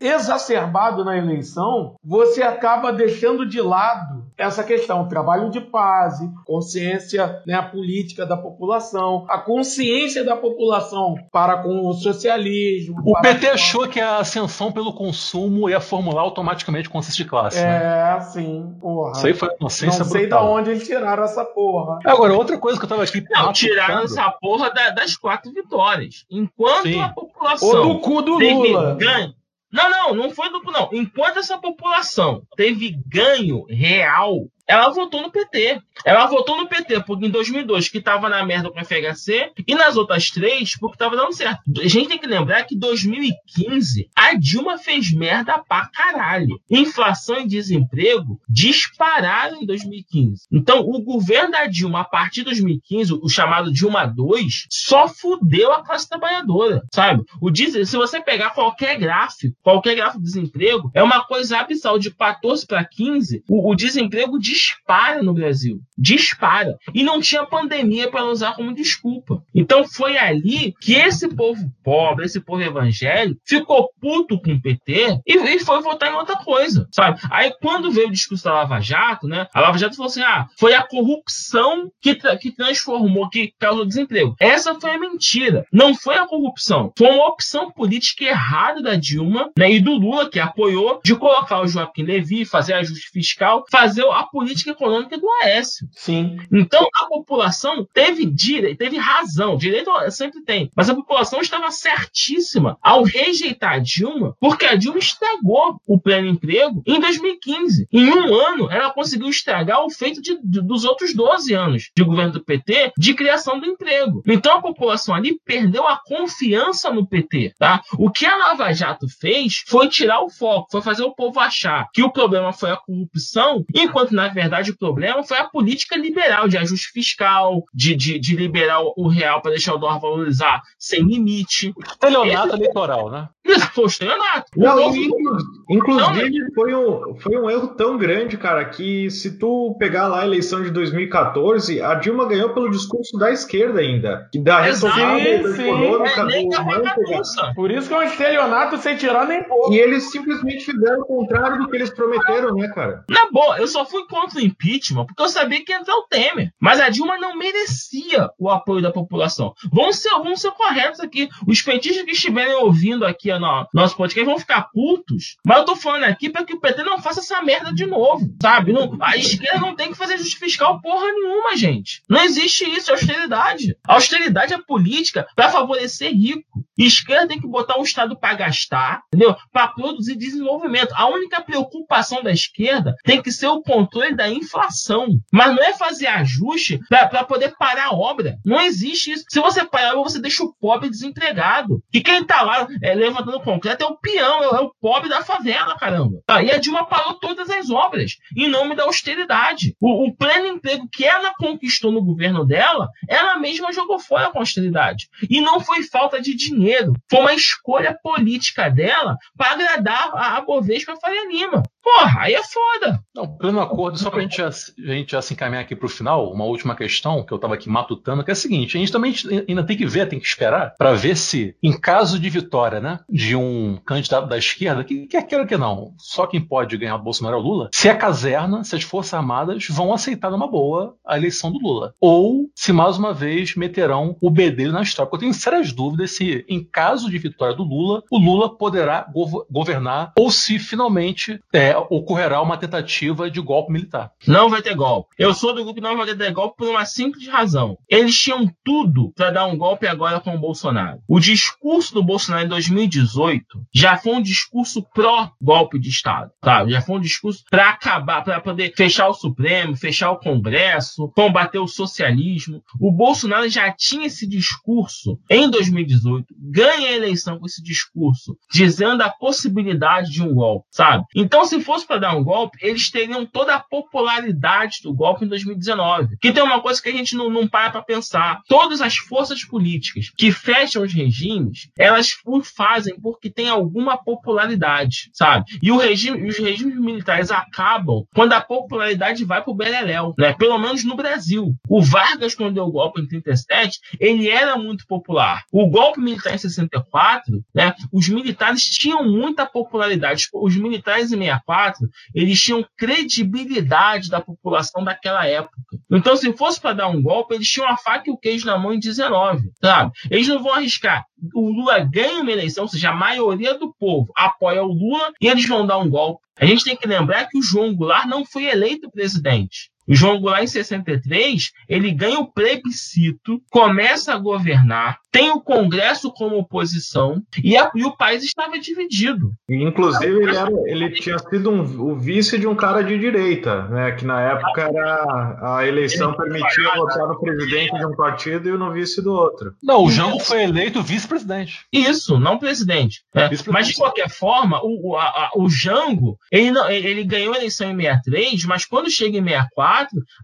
exacerbado na eleição, você acaba deixando de lado essa questão, trabalho de base, consciência né, a política da população, a consciência da população para com o socialismo. O PT com- achou que a ascensão pelo consumo ia formular automaticamente consciência de classe. né? É, sim, porra. Isso aí foi uma inocência Não sei da brutal. onde eles tiraram essa porra. Agora, outra coisa que eu tava aqui. Não, tiraram essa porra da- das quatro vitórias. Enquanto Sim. a população Ou do cu do Lula. ganho. Não, não, não foi do não. Enquanto essa população teve ganho real, ela votou no PT. Ela votou no PT porque em 2002 que tava na merda com o FHC e nas outras três porque tava dando certo. A gente tem que lembrar que em 2015 a Dilma fez merda pra caralho. Inflação e desemprego dispararam em 2015. Então o governo da Dilma a partir de 2015, o chamado Dilma 2, só fudeu a classe trabalhadora, sabe? O des- se você pegar qualquer gráfico, qualquer gráfico de desemprego, é uma coisa abissal de 14 para 15, o, o desemprego dispara no Brasil. Dispara. E não tinha pandemia para usar como desculpa. Então foi ali que esse povo pobre, esse povo evangélico, ficou puto com o PT e, foi votar em outra coisa, sabe? Aí quando veio o discurso da Lava Jato, né? A Lava Jato falou assim: ah, foi a corrupção que, tra- que transformou, que causou desemprego. Essa foi a mentira. Não foi a corrupção. Foi uma opção política errada da Dilma né, e do Lula, que apoiou, de colocar o Joaquim Levy, fazer ajuste fiscal, fazer a política política econômica do Aécio. Sim. Então a população teve direito, teve razão, direito sempre tem, mas a população estava certíssima ao rejeitar a Dilma, porque a Dilma estragou o pleno emprego em 2015. Em um ano, ela conseguiu estragar o feito de, de, dos outros 12 anos de governo do PT de criação do emprego. Então a população ali perdeu a confiança no PT, tá? O que a Lava Jato fez foi tirar o foco, foi fazer o povo achar que o problema foi a corrupção, enquanto na verdade o problema foi a política liberal de ajuste fiscal, de, de, de liberar o real para deixar o dólar valorizar sem limite. Estelionato Esse... eleitoral, né? Isso, foi estelionato. Não, povo... inclusive não, foi, um, foi um erro tão grande, cara, que se tu pegar lá a eleição de 2014, a Dilma ganhou pelo discurso da esquerda ainda. Da retomada econômica é, do Por isso que é um estelionato sem tirar nem pouco. E eles simplesmente fizeram o contrário do que eles prometeram, né, cara? Na boa, eu só fui contra o impeachment porque eu sabia que ia entrar o Temer. Mas a Dilma não merecia o apoio da população. Vamos ser, vamos ser corretos aqui. Os petistas que estiverem ouvindo aqui no nosso podcast vão ficar putos. Mas eu tô falando aqui para que o PT não faça essa merda de novo, sabe? Não, a esquerda não tem que fazer justiça fiscal porra nenhuma, gente. Não existe isso, é austeridade. A austeridade é política para favorecer rico. Esquerda tem que botar o Estado para gastar, entendeu? Para produzir desenvolvimento. A única preocupação da esquerda tem que ser o controle da inflação. Mas não é fazer ajuste para poder parar a obra. Não existe isso. Se você parar a obra, você deixa o pobre desempregado. E quem está lá é, levantando concreto é o peão, é, o pobre da favela, caramba. Aí a Dilma parou todas as obras em nome da austeridade. O, o pleno emprego que ela conquistou no governo dela, ela mesma jogou fora com austeridade. E não foi falta de dinheiro, foi uma escolha política dela para agradar a Bovespa Faria Lima. Porra, aí é foda. Não, pleno acordo, só pra gente, a gente já se encaminhar aqui pro final, uma última questão que eu tava aqui matutando, que é a seguinte: a gente também ainda tem que ver, tem que esperar, para ver se, em caso de vitória, né, de um candidato da esquerda, que quer queira que não, só quem pode ganhar o Bolsonaro é o Lula, se a caserna, se as Forças Armadas vão aceitar numa boa a eleição do Lula. Ou se mais uma vez meterão o bedelho na história. Porque eu tenho sérias dúvidas se, em caso de vitória do Lula, o Lula poderá governar ou se finalmente é, ocorrerá uma tentativa de golpe militar. Não vai ter golpe. Eu sou do grupo que não vai ter golpe por uma simples razão. Eles tinham tudo para dar um golpe agora com o Bolsonaro. O discurso do Bolsonaro em 2018 já foi um discurso pró-golpe de Estado, sabe? Já foi um discurso para acabar, para poder fechar o Supremo, fechar o Congresso, combater o socialismo. O Bolsonaro já tinha esse discurso em 2018, ganha a eleição com esse discurso, dizendo a possibilidade de um golpe, sabe? Então, se fosse para dar um golpe, eles teriam toda a popularidade do golpe em 2019. Que tem uma coisa que a gente não, não para para pensar. Todas as forças políticas que fecham os regimes, elas o fazem porque tem alguma popularidade, sabe? E o regime, os regimes militares acabam quando a popularidade vai para o Beleléu, né? Pelo menos no Brasil. O Vargas, quando deu o golpe em 37, ele era muito popular. O golpe militar em 64, né? Os militares tinham muita popularidade. Os militares em 64 eles tinham credibilidade da população daquela época. Então, se fosse para dar um golpe, eles tinham a faca e o queijo na mão em 19, sabe? Eles não vão arriscar. O Lula ganha uma eleição, ou seja, a maioria do povo apoia o Lula e eles vão dar um golpe. A gente tem que lembrar que o João Goulart não foi eleito presidente. O João Goulart, em 63, ele ganha o plebiscito, começa a governar, tem o Congresso como oposição e, a, e o país estava dividido. Inclusive, ele, era, ele tinha sido um, o vice de um cara de direita, né? Que na época era a eleição permitia votar no presidente de um partido e no vice do outro. Não, o Jango foi eleito vice-presidente. Isso, não presidente. É. Vice mas de qualquer forma, o, a, o Jango ele, não, ele ganhou a eleição em 63, mas quando chega em 64,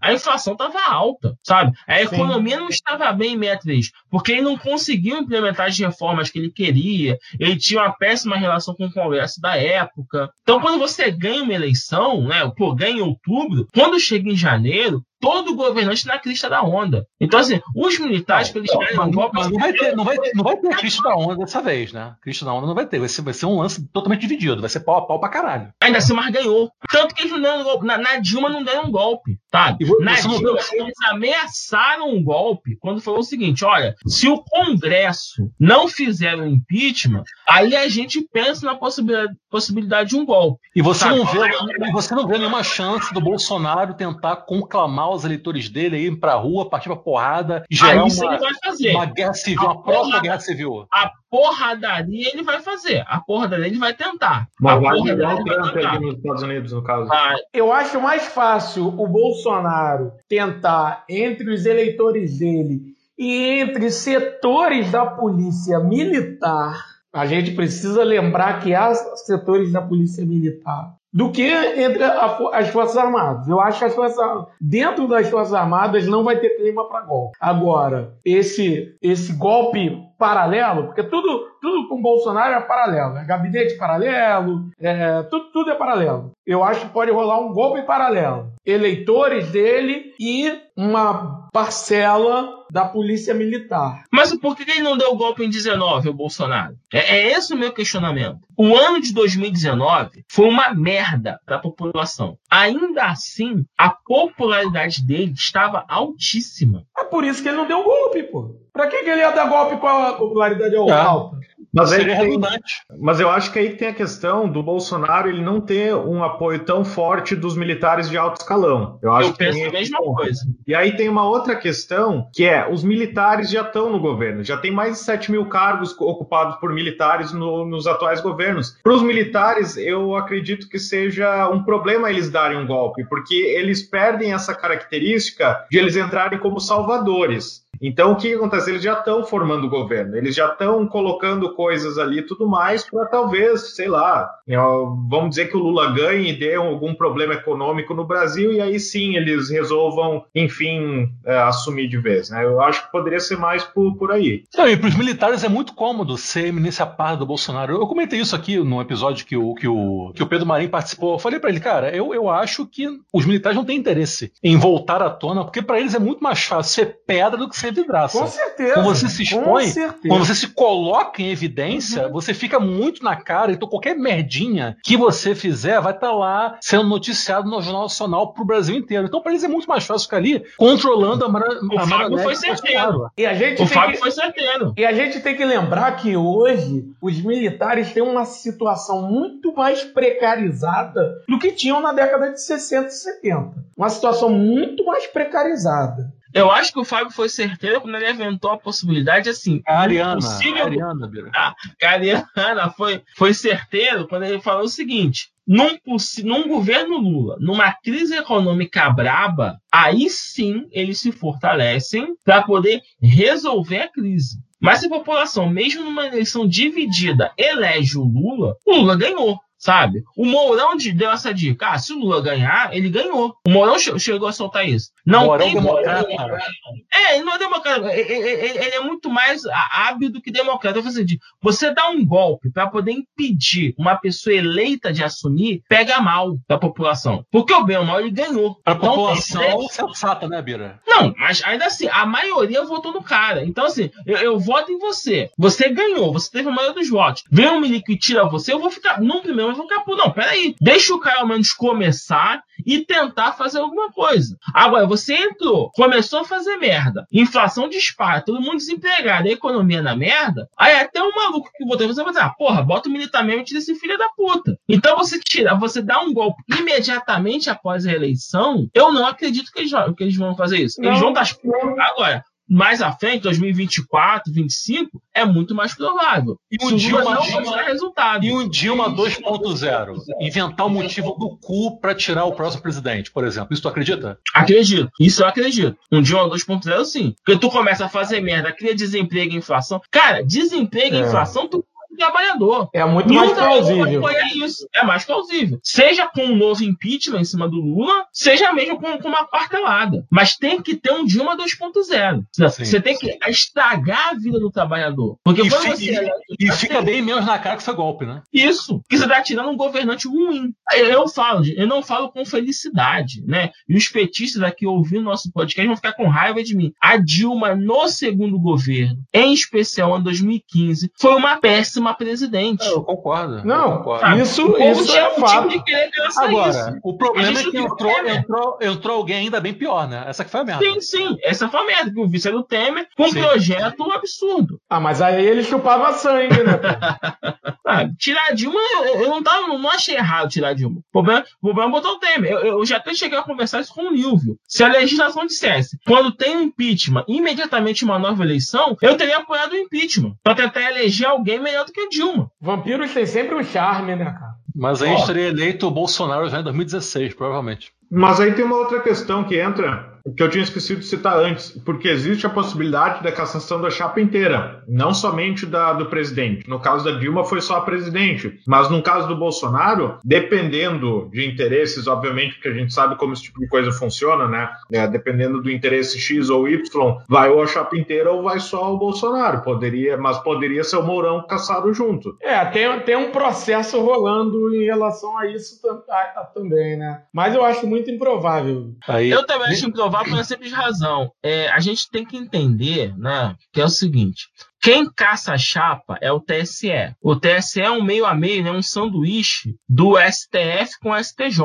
a inflação estava alta, sabe? A economia Sim. não estava bem em 63, porque ele não conseguiu conseguiu implementar as reformas que ele queria, ele tinha uma péssima relação com o Congresso da época. Então, quando você ganha uma eleição, né, pô, ganha em outubro, quando chega em janeiro, todo governante na crista da onda. Então, assim, os militares, para eles darem um golpe. Não vai, ter, não, vai, não vai ter crista da onda dessa vez, né? Crista da onda não vai ter. Vai ser, vai ser um lance totalmente dividido. Vai ser pau a pau pra caralho. Ainda assim, mas ganhou. Tanto que eles não deram golpe. Na, na Dilma não deram um golpe, sabe? Na Dilma, eles ameaçaram um golpe quando falou o seguinte: olha, se o Congresso não fizer o impeachment, aí a gente pensa na possibilidade, possibilidade de um golpe. E você Sabe? não, vê, e você não vê nenhuma chance do Bolsonaro tentar conclamar os eleitores dele aí pra rua, partir pra porrada e gerar Aí isso uma, ele vai fazer. uma guerra civil, uma própria guerra civil. A porradaria ele vai fazer. A porradaria ele vai tentar. Mas a vai porradaria vai Trump tentar. ali nos Estados Unidos, no caso. Vai. Eu acho mais fácil o Bolsonaro tentar, entre os eleitores dele e entre setores da polícia militar, a gente precisa lembrar que há setores da polícia militar, do que entre a as Forças Armadas. Eu acho que as Forças dentro das Forças Armadas não vai ter clima para golpe. Agora, esse, esse golpe paralelo, porque tudo, tudo com Bolsonaro é paralelo, é gabinete paralelo, é, tudo, tudo é paralelo. Eu acho que pode rolar um golpe paralelo. Eleitores dele e uma parcela da polícia militar. Mas por que ele não deu o golpe em 19, o Bolsonaro? É, é esse o meu questionamento. O ano de 2019 foi uma merda para a população. Ainda assim, a popularidade dele estava altíssima. É por isso que ele não deu golpe, pô. Pra que, que ele ia dar golpe com a popularidade É. alta? Mas, aí Seria tem- redundante. mas eu acho que aí tem a questão do Bolsonaro ele não ter um apoio tão forte dos militares de alto escalão. Eu acho Eu que penso tem a mesma coisa. E aí tem uma outra questão, que é, os militares já estão no governo, já tem mais de 7 mil cargos ocupados por militares no- nos atuais governos. Para os militares, eu acredito que seja um problema eles darem um golpe, porque eles perdem essa característica de eles entrarem como salvadores. Então, o que acontece? Eles já estão formando o governo, eles já estão colocando coisas ali e tudo mais para talvez, sei lá, né, vamos dizer que o Lula ganhe e dê algum problema econômico no Brasil e aí sim eles resolvam, enfim, é, assumir de vez. Né? Eu acho que poderia ser mais por, por aí. Não, e para os militares é muito cômodo ser eminência parda do Bolsonaro. Eu comentei isso aqui num episódio que o, que o, que o Pedro Marim participou. Eu falei para ele, cara, eu, eu acho que os militares não têm interesse em voltar à tona, porque para eles é muito mais fácil ser pedra do que ser vidraça. Com certeza. Quando você se expõe. Quando você se coloca em evidência, Uhum. você fica muito na cara. Então, qualquer merdinha que você fizer vai estar lá sendo noticiado no Jornal Nacional pro Brasil inteiro. Então, para eles é muito mais fácil ficar ali controlando a, mara O a Fábio foi certeiro. E a gente O tem Fábio que... foi certeiro. E a gente tem que lembrar que hoje os militares têm uma situação muito mais precarizada do que tinham na década de 60 e 70. Uma situação muito mais precarizada. Eu acho que o Fábio foi certeiro quando ele aventou a possibilidade assim. A Ariana, Ariana, Bira. que a Ariana foi, foi certeiro quando ele falou o seguinte: num, num governo Lula, numa crise econômica braba, aí sim eles se fortalecem para poder resolver a crise. Mas se a população, mesmo numa eleição dividida, elege o Lula, o Lula ganhou. Sabe? O Mourão de- deu essa dica. Ah, se o Lula ganhar, ele ganhou. O Mourão che- chegou a soltar isso. Não Mourão tem democrata. é, ele não é democrata. Ele, é muito mais hábil do que democrata. Eu falo assim, de- você dá um golpe para poder impedir uma pessoa eleita de assumir, pega mal da população. Porque o bem ou mal ele ganhou. Pra Então, população tem- sensata, né, Bira? Não, mas ainda assim, a maioria votou no cara. Então, assim, eu, eu voto em você. Você ganhou, você teve a maioria dos votos. Vem um milico e tira você, eu vou ficar. No primeiro, eu vou ficar, pô, não, peraí. Deixa o cara ao menos começar e tentar fazer alguma coisa. Agora, você entrou, começou a fazer merda, inflação dispara, todo mundo desempregado, a economia na merda. Aí até um maluco que votou, você vai dizer, ah, porra, bota o militar mesmo e tira esse filho da puta. Então você tira, você dá um golpe imediatamente após a eleição, eu não acredito que eles, vão- que eles vão fazer isso. Eles Não. vão estar. Agora, mais à frente, 2024, 2025, é muito mais provável. E um Dilma, não Dilma- resultado. E um Dilma 2.0. Inventar o motivo do cu pra tirar o próximo presidente, por exemplo. Isso tu acredita? Acredito. Isso eu acredito. Um dia 2.0, sim. Porque tu começa a fazer merda, cria desemprego e inflação. Cara, desemprego e É. inflação, tu um trabalhador. É muito mais plausível. É mais plausível. Seja com um novo impeachment em cima do Lula, seja mesmo com, com uma quartelada. Mas tem que ter um Dilma 2.0. Sim. Você tem que estragar a vida do trabalhador. Porque E quando fi- você. E fica bem menos na cara que foi golpe, né? Isso, que você está tirando um governante ruim. Eu falo, eu não falo com felicidade, né? E os petistas aqui ouvindo nosso podcast vão ficar com raiva de mim. A Dilma, no segundo governo, em especial em 2015, foi uma péssima Dilma presidente. Eu concordo. eu Não, concordo. isso, isso tinha é fato. de querer criança Agora, isso. o problema é que entrou, Temer. entrou, entrou alguém ainda bem pior, né? Essa que foi a merda. Sim, sim. Essa foi a merda, o vice era o Temer com um projeto absurdo. Ah, mas aí ele chupava sangue, né? Ah, tirar a Dilma, eu eu não, tava, não achei errado tirar a Dilma. O problema, o problema é botar o Temer. Eu, eu já até cheguei a conversar isso com o Nilvio. Se a legislação dissesse, quando tem um impeachment, imediatamente uma nova eleição, eu teria apoiado o impeachment. Pra tentar eleger alguém melhor do que a Dilma. Vampiros têm sempre um charme, né, cara? Mas aí a Ó. gente teria eleito o Bolsonaro já em 2016, provavelmente. Mas aí tem uma outra questão que entra, que eu tinha esquecido de citar antes, porque existe a possibilidade da cassação da chapa inteira, não somente da do presidente. No caso da Dilma foi só a presidente, mas no caso do Bolsonaro, dependendo de interesses, obviamente, porque a gente sabe como esse tipo de coisa funciona, né? É, dependendo do interesse X ou Y, vai ou a chapa inteira ou vai só o Bolsonaro. Poderia, mas poderia ser o Mourão caçado junto. É, tem, tem um processo rolando em relação a isso também, né? Mas eu acho muito improvável. Aí, Eu também acho improvável por uma simples razão. É, a gente tem que entender, né, que é o seguinte. Quem caça a chapa é o TSE. O TSE é um meio a meio, né, um sanduíche do STF com o STJ.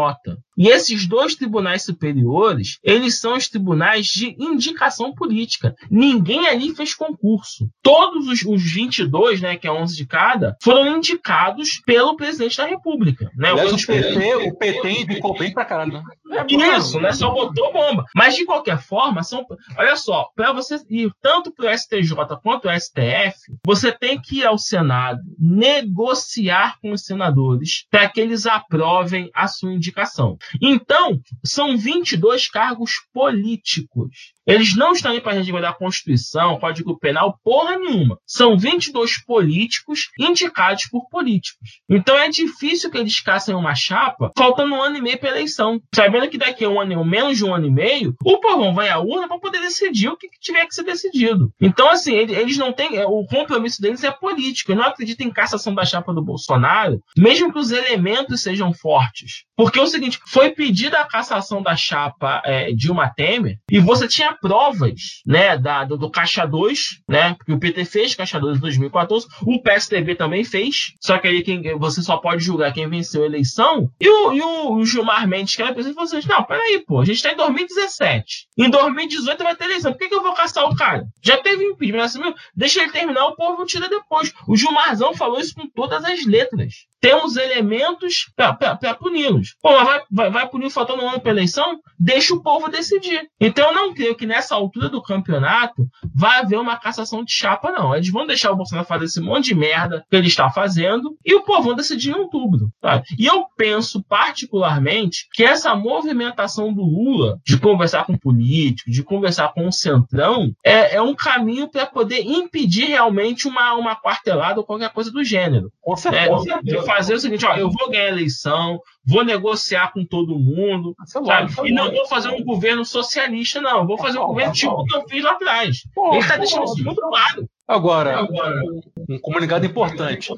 E esses dois tribunais superiores, eles são os tribunais de indicação política. Ninguém ali fez concurso. Todos os, os 22, né, que é 11 de cada, foram indicados pelo presidente da República. Né? aliás, o PT, o PT indicou bem pra caralho, né? É, isso, né? Só botou bomba. Mas de qualquer forma, são. Olha só, para você ir tanto para o STJ quanto o STF, você tem que ir ao Senado negociar com os senadores para que eles aprovem a sua indicação. Então, são 22 cargos políticos. Eles não estão aí para regular a Constituição, Código Penal, porra nenhuma. São 22 políticos indicados por políticos. Então é difícil que eles caçem uma chapa faltando um ano e meio para eleição. Sabendo que daqui a um ano, menos de um ano e meio, o povão vai à urna para poder decidir o que tiver que ser decidido. Então, assim, ele- eles não têm. O compromisso deles é político. Eu não acredito em cassação da chapa do Bolsonaro, mesmo que os elementos sejam fortes. Porque é o seguinte: foi pedida a cassação da chapa é, Dilma Temer e você tinha provas né, da, do, do Caixa 2, né? Porque o PT fez Caixa 2 em 2014, o PSDB também fez, só que aí quem, você só pode julgar quem venceu a eleição. E o, e o, Gilmar Mendes, que era presidente, falou assim: não, peraí, pô, a gente tá em 2017. Em 2018 vai ter eleição. Por que, que eu vou caçar o cara? Já teve impeachment, assim, deixa ele terminar, o povo tira depois. O Gilmarzão falou isso com todas as letras. Temos elementos para puni-los. Pô, mas vai, vai, vai punir faltando um ano para eleição? Deixa o povo decidir. Então eu não creio que nessa altura do campeonato vai haver uma cassação de chapa, não. Eles vão deixar o Bolsonaro fazer esse monte de merda que ele está fazendo e o povo vão decidir em outubro. sabe? E eu penso particularmente que essa movimentação do Lula de conversar com políticos, de conversar com o Centrão, é, é um caminho para poder impedir realmente uma, uma quartelada ou qualquer coisa do gênero. Com É, certeza. Fazer o seguinte, ó, eu vou ganhar a eleição, vou negociar com todo mundo, Isso é sabe? lógico. E não vou fazer um governo socialista, não. Vou fazer um governo tipo o que eu fiz lá atrás. Ele está deixando isso muito claro. Agora, Agora, um comunicado importante.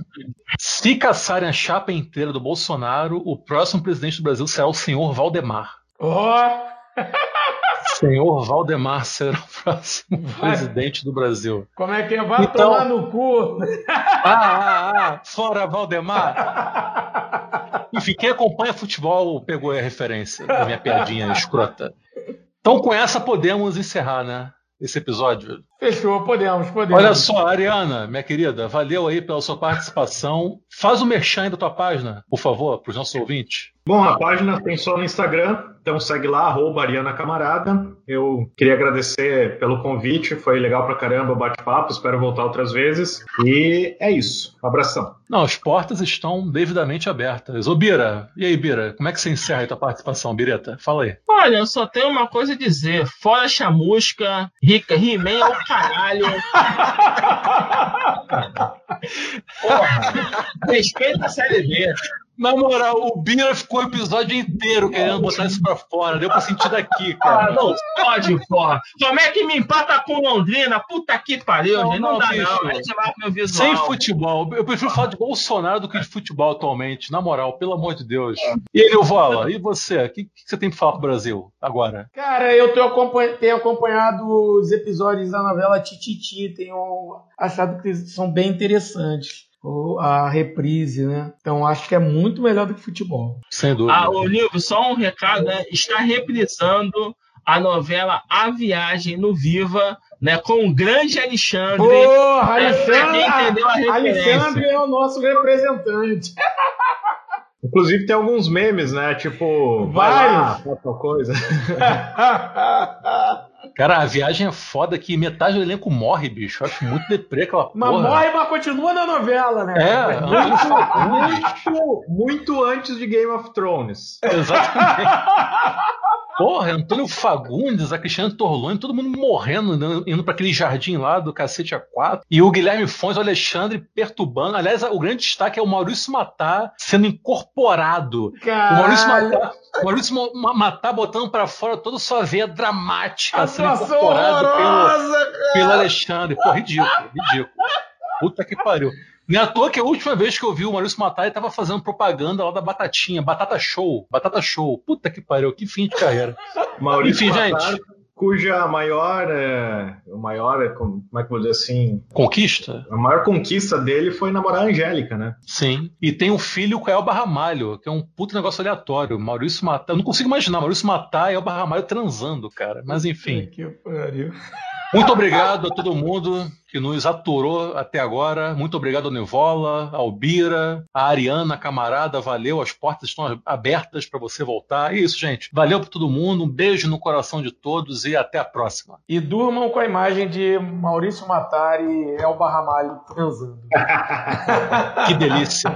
Se caçarem a chapa inteira do Bolsonaro, o próximo presidente do Brasil será o senhor Valdemar. Ó, Senhor Valdemar será o próximo Vai. presidente do Brasil. como é que é? Vai Então- tomar no cu. Ah, ah, ah, fora Valdemar! Enfim, quem acompanha futebol pegou a referência da minha piadinha escrota. Então, com essa, podemos encerrar, né? Esse episódio. Fechou, podemos, podemos. Olha só, Ariana, minha querida, valeu aí pela sua participação. Faz o merchan aí da tua página, por favor, para os nossos ouvintes. Bom, a página tem só no Instagram, então segue lá, arroba Ariana Camarada. Eu queria agradecer pelo convite, foi legal pra caramba o bate-papo, espero voltar outras vezes. E é isso, um abração. Não, as portas estão devidamente abertas. Ô, Bira, e aí, Bira, como é que você encerra aí tua participação, Bireta? Fala aí. olha, eu só tenho uma coisa a dizer. Fora chamusca, rica, He-Man é o caralho. Porra, respeita a série B. Na moral, o Bira ficou o episódio inteiro querendo botar isso pra fora. Deu pra sentir daqui, Ah, cara. não pode, porra. Como é que me empata com Londrina? Puta que pariu, Não, gente. Não, não, dá, bicho. não. Pro meu visual. Sem futebol. Eu prefiro falar de Bolsonaro do que de futebol atualmente. Na moral, pelo amor de Deus. E aí, Vola, e você? O que, que você tem pra falar pro Brasil agora? Cara, eu acompanha- tenho acompanhado os episódios da novela Tititi, tenho achado que são bem interessantes. A reprise, né? Então acho que é muito melhor do que futebol. Sem dúvida. Ah, o livro, só um recado, né? Está reprisando a novela A Viagem no Viva, né? Com o grande Alexandre. Porra, É, Alexandre, referência. Alexandre é o nosso representante. Inclusive tem alguns memes, né? Tipo, vai Vários. lá, faz tal coisa. Cara, a viagem é foda que metade do elenco morre, bicho. Eu acho muito deprê aquela Mas porra. morre, mas continua na novela, né? É, muito, muito antes de Game of Thrones. Exatamente. Porra, Antônio Fagundes, a Cristiane Torlone, todo mundo morrendo, né, indo pra aquele jardim lá do cacete A4. E o Guilherme Fons, o Alexandre perturbando. Aliás, o grande destaque é o Maurício Matar sendo incorporado. O Maurício Caralho. Matar, o Maurício Ma- Matar botando pra fora toda sua veia dramática, sendo incorporado pelo, horrorosa, cara. pelo Alexandre. Pô, ridículo, ridículo. Puta que pariu. Nem à toa que a última vez que eu vi o Maurício Matar, ele tava fazendo propaganda lá da Batatinha, Batata Show, Batata Show. Puta que pariu, que fim de carreira. Maurício Enfim, Matar, gente. cuja maior, é, o maior, é, como é que eu vou dizer assim, Conquista? a maior conquista dele foi namorar a Angélica, né? Sim. E tem um filho com a Elba Ramalho, que é um puto negócio aleatório. Maurício Matar. Eu não consigo imaginar Maurício Matar e Elba Ramalho transando, cara. Mas enfim. Que pariu. Muito obrigado a todo mundo que nos aturou até agora. Muito obrigado ao Nevola, ao Bira, a Ariana, camarada. Valeu, as portas estão abertas para você voltar. É isso, gente. Valeu para todo mundo. Um beijo no coração de todos e até a próxima. E durmam com a imagem de Maurício Matar e Elba Ramalho transando. Que delícia.